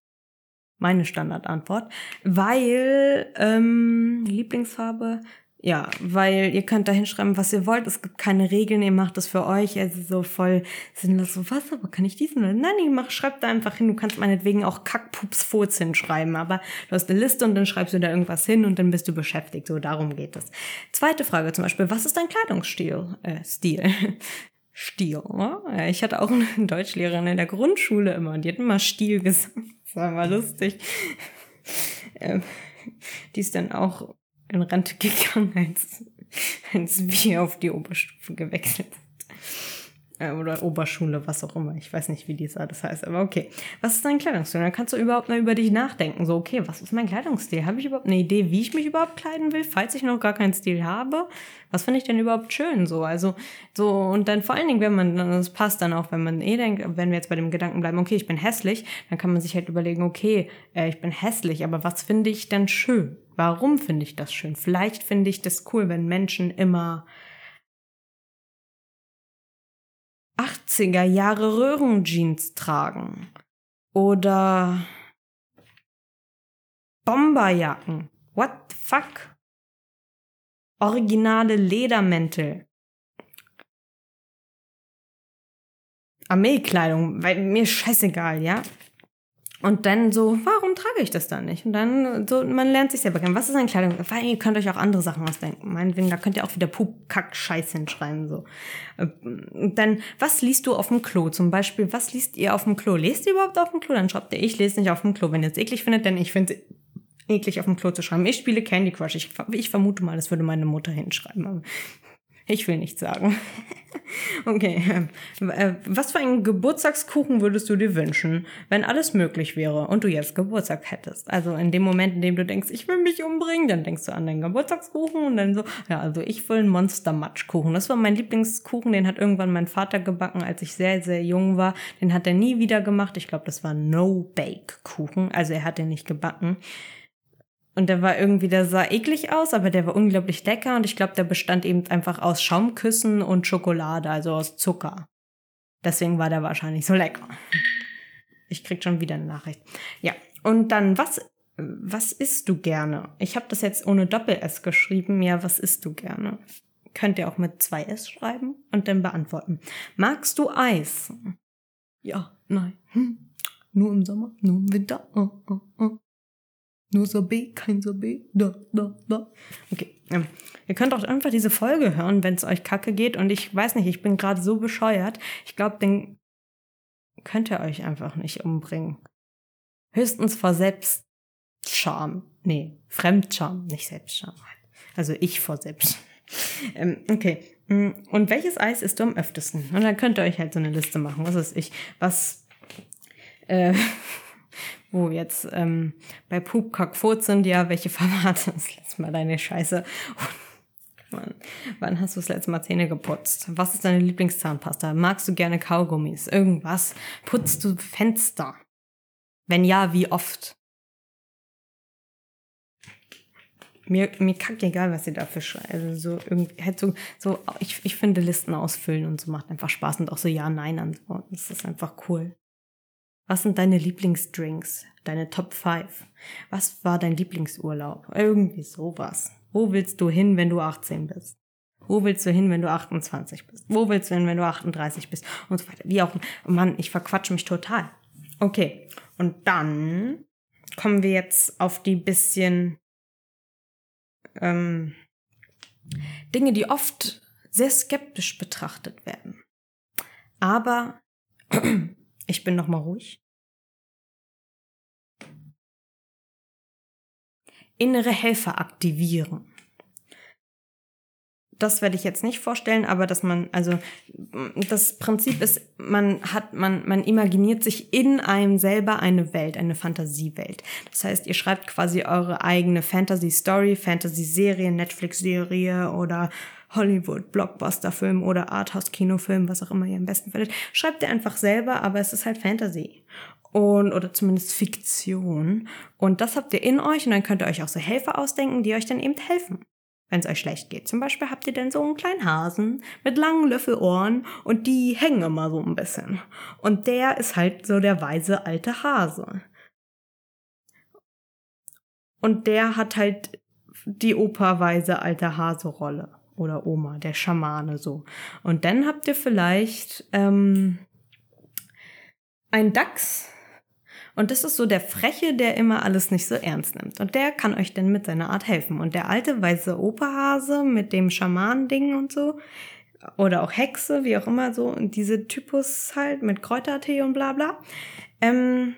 meine Standardantwort, weil ähm, Lieblingsfarbe, ja, weil ihr könnt da hinschreiben, was ihr wollt. Es gibt keine Regeln, ihr macht das für euch. Also so voll sinnlos so, was, aber kann ich diesen? Nein, ich mach, schreib da einfach hin. Du kannst meinetwegen auch Kackpups hinschreiben, aber du hast eine Liste und dann schreibst du da irgendwas hin und dann bist du beschäftigt. So, darum geht es. Zweite Frage zum Beispiel, was ist dein Kleidungsstil? Äh, Stil. [LAUGHS] Stil. Ich hatte auch eine Deutschlehrerin in der Grundschule immer und die hat immer Stil gesagt. Das war mal lustig. Ähm, die ist dann auch in Rente gegangen, als, als wir auf die Oberstufe gewechselt sind. Äh, oder Oberschule, was auch immer. Ich weiß nicht, wie dieser das heißt, aber okay. Was ist dein Kleidungsstil? Dann kannst du überhaupt mal über dich nachdenken. So, okay, was ist mein Kleidungsstil? Habe ich überhaupt eine Idee, wie ich mich überhaupt kleiden will, falls ich noch gar keinen Stil habe? Was finde ich denn überhaupt schön? So, also, so, und dann vor allen Dingen, wenn man, das passt dann auch, wenn man eh denkt, wenn wir jetzt bei dem Gedanken bleiben, okay, ich bin hässlich, dann kann man sich halt überlegen, okay, äh, ich bin hässlich, aber was finde ich denn schön? Warum finde ich das schön? Vielleicht finde ich das cool, wenn Menschen immer 80er Jahre Röhrenjeans tragen oder Bomberjacken. What the fuck? Originale Ledermäntel. Armeekleidung, weil mir scheißegal, ja? Und dann so, warum trage ich das dann nicht? Und dann so, man lernt sich selber kennen. Was ist ein Kleidung? Weil ihr könnt euch auch andere Sachen ausdenken. Meinetwegen, da könnt ihr auch wieder Pup, Kack, Scheiß hinschreiben, so. Und dann, was liest du auf dem Klo? Zum Beispiel, was liest ihr auf dem Klo? Lest ihr überhaupt auf dem Klo? Dann schreibt ihr, ich lese nicht auf dem Klo. Wenn ihr es eklig findet, denn ich finde eklig auf dem Klo zu schreiben. Ich spiele Candy Crush. Ich, ich vermute mal, das würde meine Mutter hinschreiben. Ich will nichts sagen. [LAUGHS] okay. Äh, was für einen Geburtstagskuchen würdest du dir wünschen, wenn alles möglich wäre und du jetzt Geburtstag hättest? Also in dem Moment, in dem du denkst, ich will mich umbringen, dann denkst du an deinen Geburtstagskuchen und dann so, ja, also ich will einen Monster-Matschkuchen. Das war mein Lieblingskuchen, den hat irgendwann mein Vater gebacken, als ich sehr, sehr jung war. Den hat er nie wieder gemacht. Ich glaube, das war No-Bake-Kuchen. Also er hat den nicht gebacken. Und der war irgendwie, der sah eklig aus, aber der war unglaublich lecker und ich glaube, der bestand eben einfach aus Schaumküssen und Schokolade, also aus Zucker. Deswegen war der wahrscheinlich so lecker. Ich krieg schon wieder eine Nachricht. Ja, und dann, was, was isst du gerne? Ich habe das jetzt ohne Doppel-S geschrieben. Ja, was isst du gerne? Könnt ihr auch mit zwei S schreiben und dann beantworten. Magst du Eis? Ja, nein. Hm. Nur im Sommer, nur im Winter. Oh, oh, oh. Nur Sorbet, kein Sorbet. Da, da, da. Okay. Ähm, ihr könnt auch einfach diese Folge hören, wenn es euch kacke geht. Und ich weiß nicht, ich bin gerade so bescheuert. Ich glaube, den könnt ihr euch einfach nicht umbringen. Höchstens vor Selbstscham. Nee, Fremdscham, nicht Selbstscham. Also ich vor Selbstscham. [LAUGHS] Ähm, okay. Mm, und welches Eis isst du am öftesten? Und dann könnt ihr euch halt so eine Liste machen. Was ist ich? Was, äh, [LAUGHS] wo jetzt ähm, bei Poop, Cock, Furz sind, ja, welche [LAUGHS] Formate? Das letzte Mal deine Scheiße. [LAUGHS] Wann, wann hast du das letzte Mal Zähne geputzt? Was ist deine Lieblingszahnpasta? Magst du gerne Kaugummis? Irgendwas? Putzt du Fenster? Wenn ja, wie oft? Mir, mir kackt egal, was ihr dafür schreibt. Also so irgendwie, halt so, so, ich, ich finde Listen ausfüllen und so macht einfach Spaß und auch so Ja-Nein-Antworten. Das ist einfach cool. Was sind deine Lieblingsdrinks? Deine Top 5? Was war dein Lieblingsurlaub? Irgendwie sowas. Wo willst du hin, wenn du 18 bist? Wo willst du hin, wenn du 28 bist? Wo willst du hin, wenn du 38 bist? Und so weiter. Wie auch, Mann, ich verquatsche mich total. Okay. Und dann kommen wir jetzt auf die bisschen ähm, Dinge, die oft sehr skeptisch betrachtet werden. Aber [CLEARS THROAT] ich bin noch mal ruhig. Innere Helfer aktivieren. Das werde ich jetzt nicht vorstellen, aber dass man, also das Prinzip ist, man hat, man, man imaginiert sich in einem selber eine Welt, eine Fantasiewelt. Das heißt, ihr schreibt quasi eure eigene Fantasy-Story, Fantasy-Serie, Netflix-Serie oder Hollywood, Blockbuster-Film oder Arthouse-Kinofilm, was auch immer ihr am besten findet. Schreibt ihr einfach selber, aber es ist halt Fantasy. Und, oder zumindest Fiktion. Und das habt ihr in euch und dann könnt ihr euch auch so Helfer ausdenken, die euch dann eben helfen wenn es euch schlecht geht. Zum Beispiel habt ihr dann so einen kleinen Hasen mit langen Löffelohren und die hängen immer so ein bisschen. Und der ist halt so der weise alte Hase. Und der hat halt die operweise alte Hase-Rolle oder Oma, der Schamane so. Und dann habt ihr vielleicht ähm, einen Dachs. Und das ist so der Freche, der immer alles nicht so ernst nimmt. Und der kann euch dann mit seiner Art helfen. Und der alte weiße Operhase mit dem Schamanending und so, oder auch Hexe, wie auch immer so, und diese Typus halt mit Kräutertee und bla bla, ähm,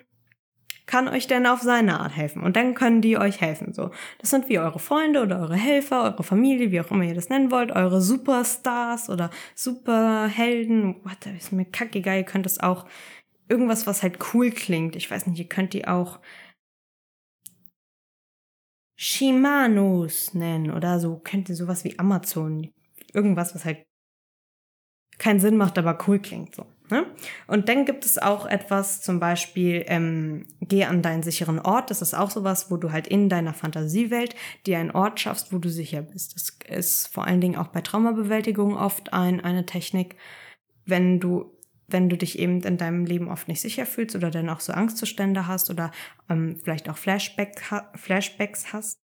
kann euch denn auf seine Art helfen. Und dann können die euch helfen. So, das sind wie eure Freunde oder eure Helfer, eure Familie, wie auch immer ihr das nennen wollt, eure Superstars oder Superhelden. What, ist mir kackegal. Ihr könnt es auch irgendwas, was halt cool klingt. Ich weiß nicht, ihr könnt die auch Shimanos nennen oder so. Könnt ihr sowas wie Amazon. Irgendwas, was halt keinen Sinn macht, aber cool klingt so. Ne? Und dann gibt es auch etwas, zum Beispiel, ähm, geh an deinen sicheren Ort. Das ist auch sowas, wo du halt in deiner Fantasiewelt dir einen Ort schaffst, wo du sicher bist. Das ist vor allen Dingen auch bei Traumabewältigung oft ein, eine Technik, wenn du wenn du dich eben in deinem Leben oft nicht sicher fühlst oder dann auch so Angstzustände hast oder ähm, vielleicht auch Flashback, Flashbacks hast,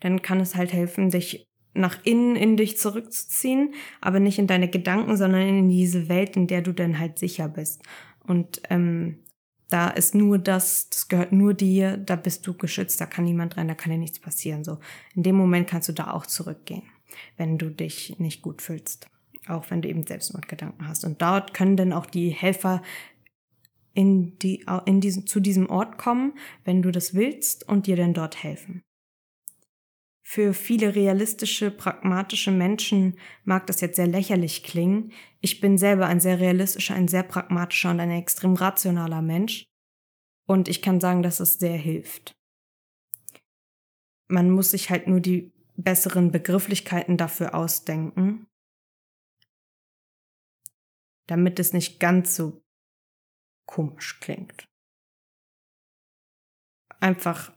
dann kann es halt helfen, dich nach innen in dich zurückzuziehen, aber nicht in deine Gedanken, sondern in diese Welt, in der du dann halt sicher bist. Und ähm, da ist nur das, das gehört nur dir, da bist du geschützt, da kann niemand rein, da kann dir nichts passieren. So, in dem Moment kannst du da auch zurückgehen, wenn du dich nicht gut fühlst, auch wenn du eben Selbstmordgedanken hast. Und dort können dann auch die Helfer in die, in diesen, zu diesem Ort kommen, wenn du das willst und dir dann dort helfen. Für viele realistische, pragmatische Menschen mag das jetzt sehr lächerlich klingen. Ich bin selber ein sehr realistischer, ein sehr pragmatischer und ein extrem rationaler Mensch. Und ich kann sagen, dass es sehr hilft. Man muss sich halt nur die besseren Begrifflichkeiten dafür ausdenken, damit es nicht ganz so komisch klingt. Einfach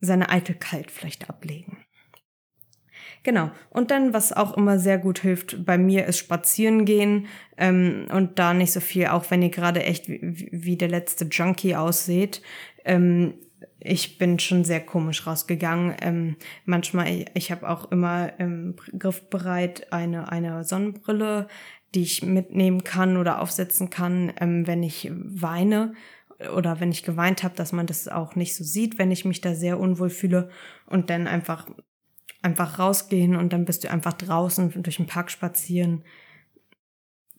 seine Eitelkeit vielleicht ablegen. Genau. Und dann, was auch immer sehr gut hilft, bei mir ist spazieren gehen ähm, und da nicht so viel, auch wenn ihr gerade echt wie, wie der letzte Junkie ausseht. Ähm, ich bin schon sehr komisch rausgegangen. Ähm, manchmal, ich, ich habe auch immer im Griffbereit eine, eine Sonnenbrille, die ich mitnehmen kann oder aufsetzen kann, ähm, wenn ich weine oder wenn ich geweint habe, dass man das auch nicht so sieht, wenn ich mich da sehr unwohl fühle und dann einfach einfach rausgehen und dann bist du einfach draußen durch den Park spazieren.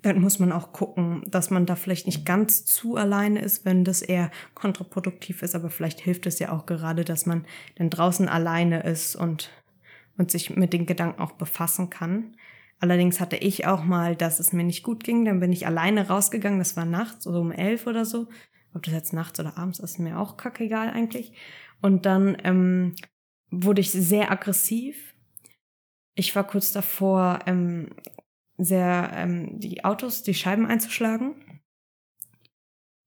Dann muss man auch gucken, dass man da vielleicht nicht ganz zu alleine ist, wenn das eher kontraproduktiv ist, aber vielleicht hilft es ja auch gerade, dass man dann draußen alleine ist und, und sich mit den Gedanken auch befassen kann. Allerdings hatte ich auch mal, dass es mir nicht gut ging, dann bin ich alleine rausgegangen, das war nachts, so um elf oder so. Ob das jetzt nachts oder abends ist, mir auch kackegal eigentlich. Und dann ähm, wurde ich sehr aggressiv. Ich war kurz davor, ähm, sehr ähm, die Autos, die Scheiben einzuschlagen.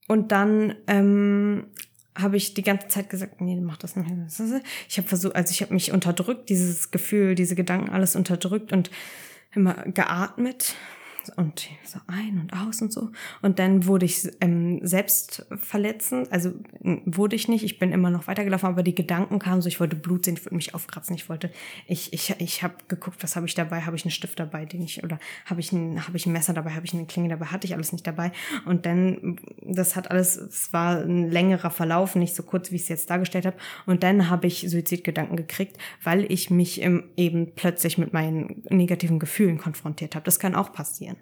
Und dann ähm, habe ich die ganze Zeit gesagt, nee, mach das nicht. Ich habe versucht, also ich habe mich unterdrückt, dieses Gefühl, diese Gedanken alles unterdrückt und immer geatmet und so ein und aus und so. Und dann wurde ich ähm, selbst verletzend, also wurde ich nicht, ich bin immer noch weitergelaufen, aber die Gedanken kamen so, ich wollte Blut sehen, ich wollte mich aufkratzen, ich wollte, ich, ich, ich habe geguckt, was habe ich dabei, habe ich einen Stift dabei, den ich, oder habe ich ein, habe ich ein Messer dabei, habe ich eine Klinge dabei, hatte ich alles nicht dabei. Und dann, das hat alles, es war ein längerer Verlauf, nicht so kurz, wie ich es jetzt dargestellt habe. Und dann habe ich Suizidgedanken gekriegt, weil ich mich eben plötzlich mit meinen negativen Gefühlen konfrontiert habe. Das kann auch passieren.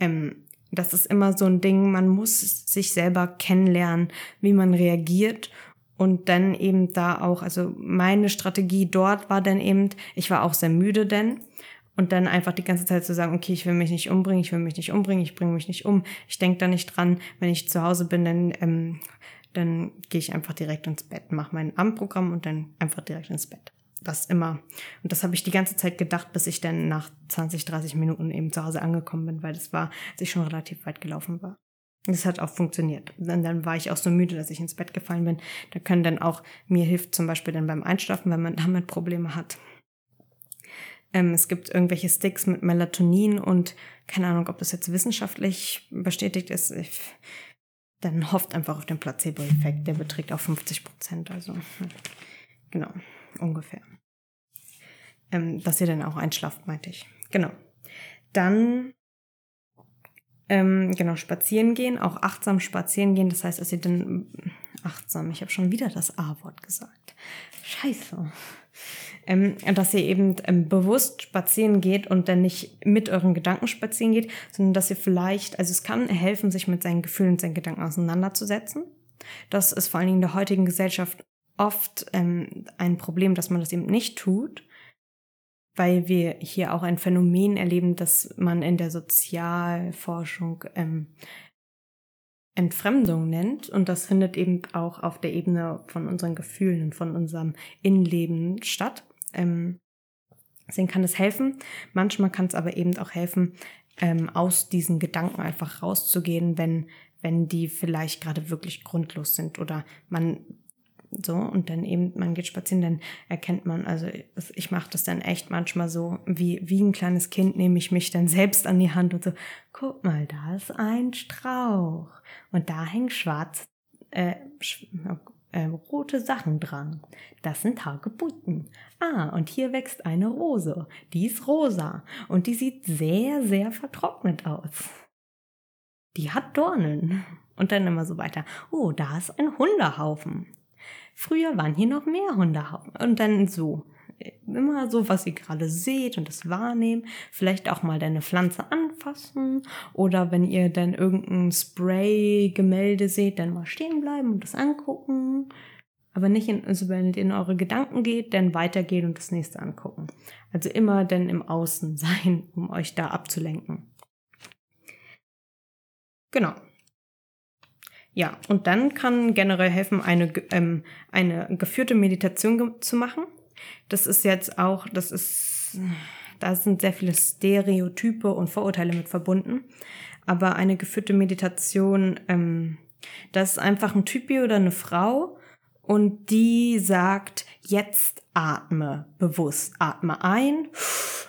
Ähm, das ist immer so ein Ding, man muss sich selber kennenlernen, wie man reagiert und dann eben da auch, also meine Strategie dort war dann eben, ich war auch sehr müde denn und dann einfach die ganze Zeit zu sagen, okay, ich will mich nicht umbringen, ich will mich nicht umbringen, ich bringe mich nicht um, ich denke da nicht dran, wenn ich zu Hause bin, dann, ähm, dann gehe ich einfach direkt ins Bett, mache mein Abendprogramm und dann einfach direkt ins Bett das immer. Und das habe ich die ganze Zeit gedacht, bis ich dann nach 20, 30 Minuten eben zu Hause angekommen bin, weil das war, als ich schon relativ weit gelaufen war. Das hat auch funktioniert. Und dann war ich auch so müde, dass ich ins Bett gefallen bin. Da können dann auch, mir hilft zum Beispiel dann beim Einschlafen, wenn man [LAUGHS] damit Probleme hat. Ähm, es gibt irgendwelche Sticks mit Melatonin und keine Ahnung, ob das jetzt wissenschaftlich bestätigt ist. Ich, dann hofft einfach auf den Placebo-Effekt. Der beträgt auch 50 Prozent. Also, genau ungefähr. Ähm, dass ihr dann auch einschlaft, meinte ich. Genau. Dann ähm, genau spazieren gehen, auch achtsam spazieren gehen. Das heißt, dass ihr dann achtsam. Ich habe schon wieder das A-Wort gesagt. Scheiße. Ähm, dass ihr eben ähm, bewusst spazieren geht und dann nicht mit euren Gedanken spazieren geht, sondern dass ihr vielleicht, also es kann helfen, sich mit seinen Gefühlen und seinen Gedanken auseinanderzusetzen. Das ist vor allen Dingen in der heutigen Gesellschaft oft ähm, ein Problem, dass man das eben nicht tut, weil wir hier auch ein Phänomen erleben, das man in der Sozialforschung ähm, Entfremdung nennt. Und das findet eben auch auf der Ebene von unseren Gefühlen und von unserem Innenleben statt. Ähm, deswegen kann es helfen. Manchmal kann es aber eben auch helfen, ähm, aus diesen Gedanken einfach rauszugehen, wenn, wenn die vielleicht gerade wirklich grundlos sind oder man so und dann eben man geht spazieren, dann erkennt man, also ich mache das dann echt manchmal so, wie, wie ein kleines Kind nehme ich mich dann [LAUGHS] selbst an die Hand und so, guck mal, da ist ein Strauch und da hängen schwarz, äh, äh, rote Sachen dran. Das sind Hagebutten. Ah, und hier wächst eine Rose. Die ist rosa und die sieht sehr, sehr vertrocknet aus. Die hat Dornen. Und dann immer so weiter. Oh, da ist ein Hundehaufen. Früher waren hier noch mehr Hundehaufen. Und dann so. Immer so, was ihr gerade seht und das wahrnehmen. Vielleicht auch mal deine Pflanze anfassen. Oder wenn ihr dann irgendein Spray-Gemälde seht, dann mal stehen bleiben und das angucken. Aber nicht, in, also wenn ihr in eure Gedanken geht, dann weitergehen und das nächste angucken. Also immer dann im Außen [LAUGHS] sein, um euch da abzulenken. Genau. Ja, und dann kann generell helfen, eine, ähm, eine geführte Meditation zu machen. Das ist jetzt auch, das ist, da sind sehr viele Stereotype und Vorurteile mit verbunden. Aber eine geführte Meditation, ähm, das ist einfach ein Typi oder eine Frau und die sagt, jetzt atme bewusst. Atme ein,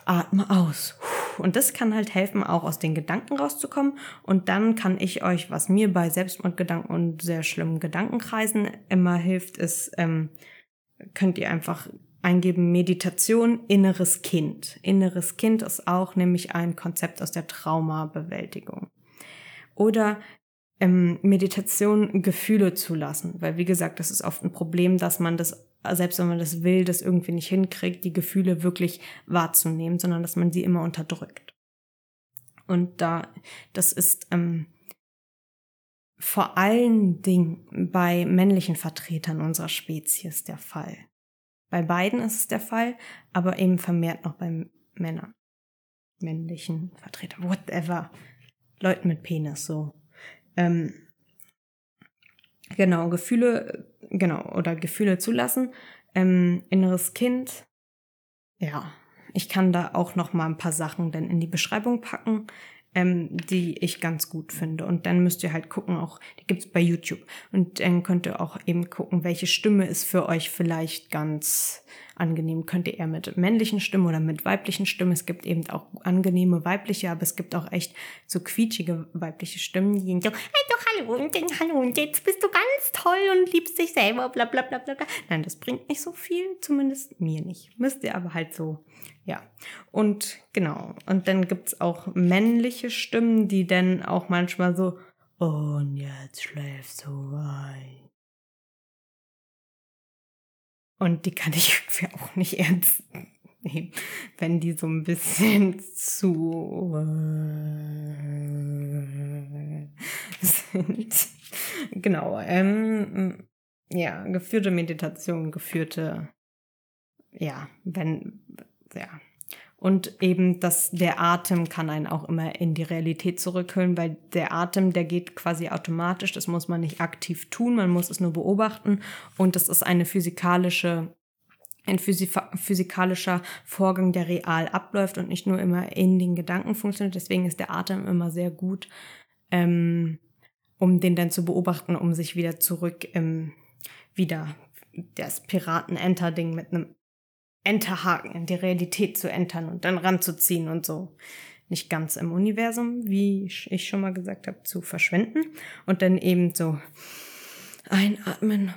atme aus. Und das kann halt helfen, auch aus den Gedanken rauszukommen. Und dann kann ich euch, was mir bei Selbstmordgedanken und sehr schlimmen Gedankenkreisen immer hilft, ist, ähm, könnt ihr einfach eingeben Meditation inneres Kind. Inneres Kind ist auch nämlich ein Konzept aus der Traumabewältigung. Oder ähm, Meditation Gefühle zulassen, weil wie gesagt, das ist oft ein Problem, dass man das, selbst wenn man das will, das irgendwie nicht hinkriegt, die Gefühle wirklich wahrzunehmen, sondern dass man sie immer unterdrückt. Und da, das ist ähm, vor allen Dingen bei männlichen Vertretern unserer Spezies der Fall. Bei beiden ist es der Fall, aber eben vermehrt noch bei Männern. Männlichen Vertretern, whatever. Leuten mit Penis, so. Ähm, genau, Gefühle, genau, oder Gefühle zulassen. Ähm, inneres Kind, ja, ich kann da auch noch mal ein paar Sachen dann in die Beschreibung packen ähm, die ich ganz gut finde. Und dann müsst ihr halt gucken, auch, die gibt's bei YouTube. Und dann könnt ihr auch eben gucken, welche Stimme ist für euch vielleicht ganz angenehm. Könnt ihr eher mit männlichen Stimmen oder mit weiblichen Stimmen. Es gibt eben auch angenehme weibliche, aber es gibt auch echt so quietschige weibliche Stimmen, die so, hey doch, hallo und dann, hallo und jetzt bist du ganz toll und liebst dich selber, bla bla bla bla. Nein, das bringt nicht so viel, zumindest mir nicht. Müsst ihr aber halt so ja, und genau. Und dann gibt's auch männliche Stimmen, die dann auch manchmal so, und jetzt schläfst du ein. Und die kann ich [LAUGHS] irgendwie auch nicht ernst nehmen, wenn die so ein bisschen zu äh, [LAUGHS] sind. Genau. Ähm, ja, geführte Meditation, geführte, ja, wenn ja. Und eben, dass der Atem kann einen auch immer in die Realität zurückholen, weil der Atem, der geht quasi automatisch, das muss man nicht aktiv tun, man muss es nur beobachten. Und das ist eine physikalische, ein physikalischer Vorgang, der real abläuft und nicht nur immer in den Gedanken funktioniert. Deswegen ist der Atem immer sehr gut, ähm, um den dann zu beobachten, um sich wieder zurück, ähm, wieder das Piraten-Enter-Ding mit einem Enterhaken, in die Realität zu entern und dann ranzuziehen und so. Nicht ganz im Universum, wie ich schon mal gesagt habe, zu verschwenden und dann eben so einatmen,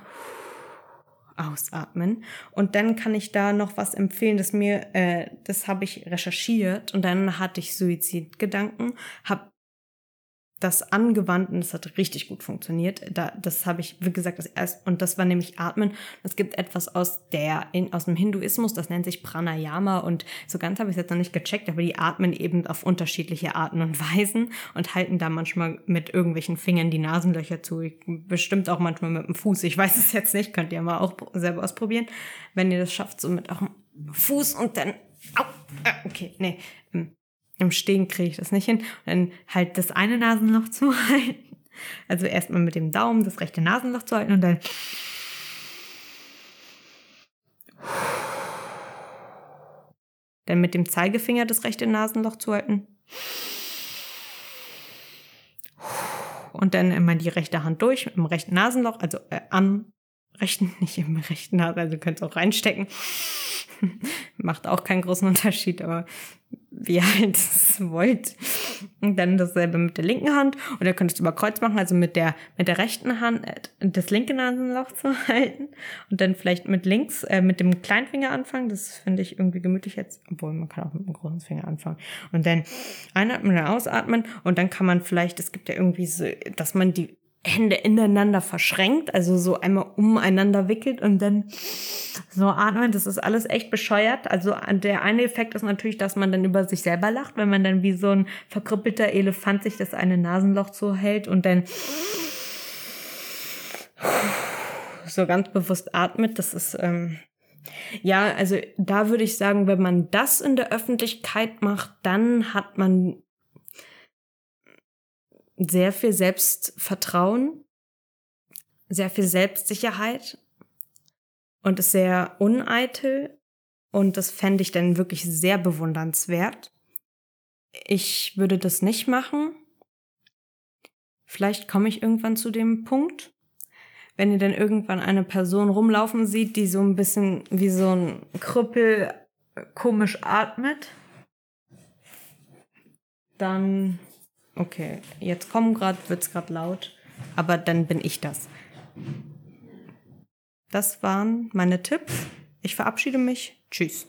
ausatmen. Und dann kann ich da noch was empfehlen, das mir, äh, das habe ich recherchiert und dann hatte ich Suizidgedanken, habe das angewandt und das hat richtig gut funktioniert. Da, das habe ich, wie gesagt, das erst, und das war nämlich Atmen. Es gibt etwas aus der, in, aus dem Hinduismus, das nennt sich Pranayama und so ganz habe ich es jetzt noch nicht gecheckt, aber die atmen eben auf unterschiedliche Arten und Weisen und halten da manchmal mit irgendwelchen Fingern die Nasenlöcher zu. Bestimmt auch manchmal mit dem Fuß. Ich weiß es jetzt nicht, könnt ihr mal auch selber ausprobieren, wenn ihr das schafft, so mit eurem Fuß und dann, au, okay, nee, im Stehen kriege ich das nicht hin. Und dann halt das eine Nasenloch [LAUGHS] zu halten. Also erstmal mit dem Daumen das rechte Nasenloch zu halten und dann dann mit dem Zeigefinger das rechte Nasenloch zu halten. Und dann immer die rechte Hand durch dem rechten Nasenloch, also äh, am rechten, [LAUGHS] nicht im rechten Nasenloch, also könnt ihr auch reinstecken. [LAUGHS] Macht auch keinen großen Unterschied, aber wie ihr halt [LAUGHS] wollt. Und dann dasselbe mit der linken Hand. Und ihr könnt es über Kreuz machen, also mit der, mit der rechten Hand äh, das linke Nasenloch zu [LAUGHS] halten. Und dann vielleicht mit links, äh, mit dem kleinen Finger anfangen. Das finde ich irgendwie gemütlich jetzt. Obwohl, man kann auch mit dem großen Finger anfangen. Und dann einatmen und ausatmen. Und dann kann man vielleicht, es gibt ja irgendwie so, dass man die Hände ineinander verschränkt, also so einmal umeinander wickelt und dann so atmen. Das ist alles echt bescheuert. Also der eine Effekt ist natürlich, dass man dann über sich selber lacht, wenn man dann wie so ein verkrüppelter Elefant sich das eine Nasenloch so hält und dann so ganz bewusst atmet. Das ist ähm, ja, also da würde ich sagen, wenn man das in der Öffentlichkeit macht, dann hat man sehr viel Selbstvertrauen, sehr viel Selbstsicherheit und ist sehr uneitel und das fände ich dann wirklich sehr bewundernswert. Ich würde das nicht machen. Vielleicht komme ich irgendwann zu dem Punkt, wenn ihr dann irgendwann eine Person rumlaufen sieht, die so ein bisschen wie so ein Krüppel komisch atmet, dann, okay, jetzt kommen gerade, wird's gerade laut, aber dann bin ich das. Das waren meine Tipps. Ich verabschiede mich. Tschüss.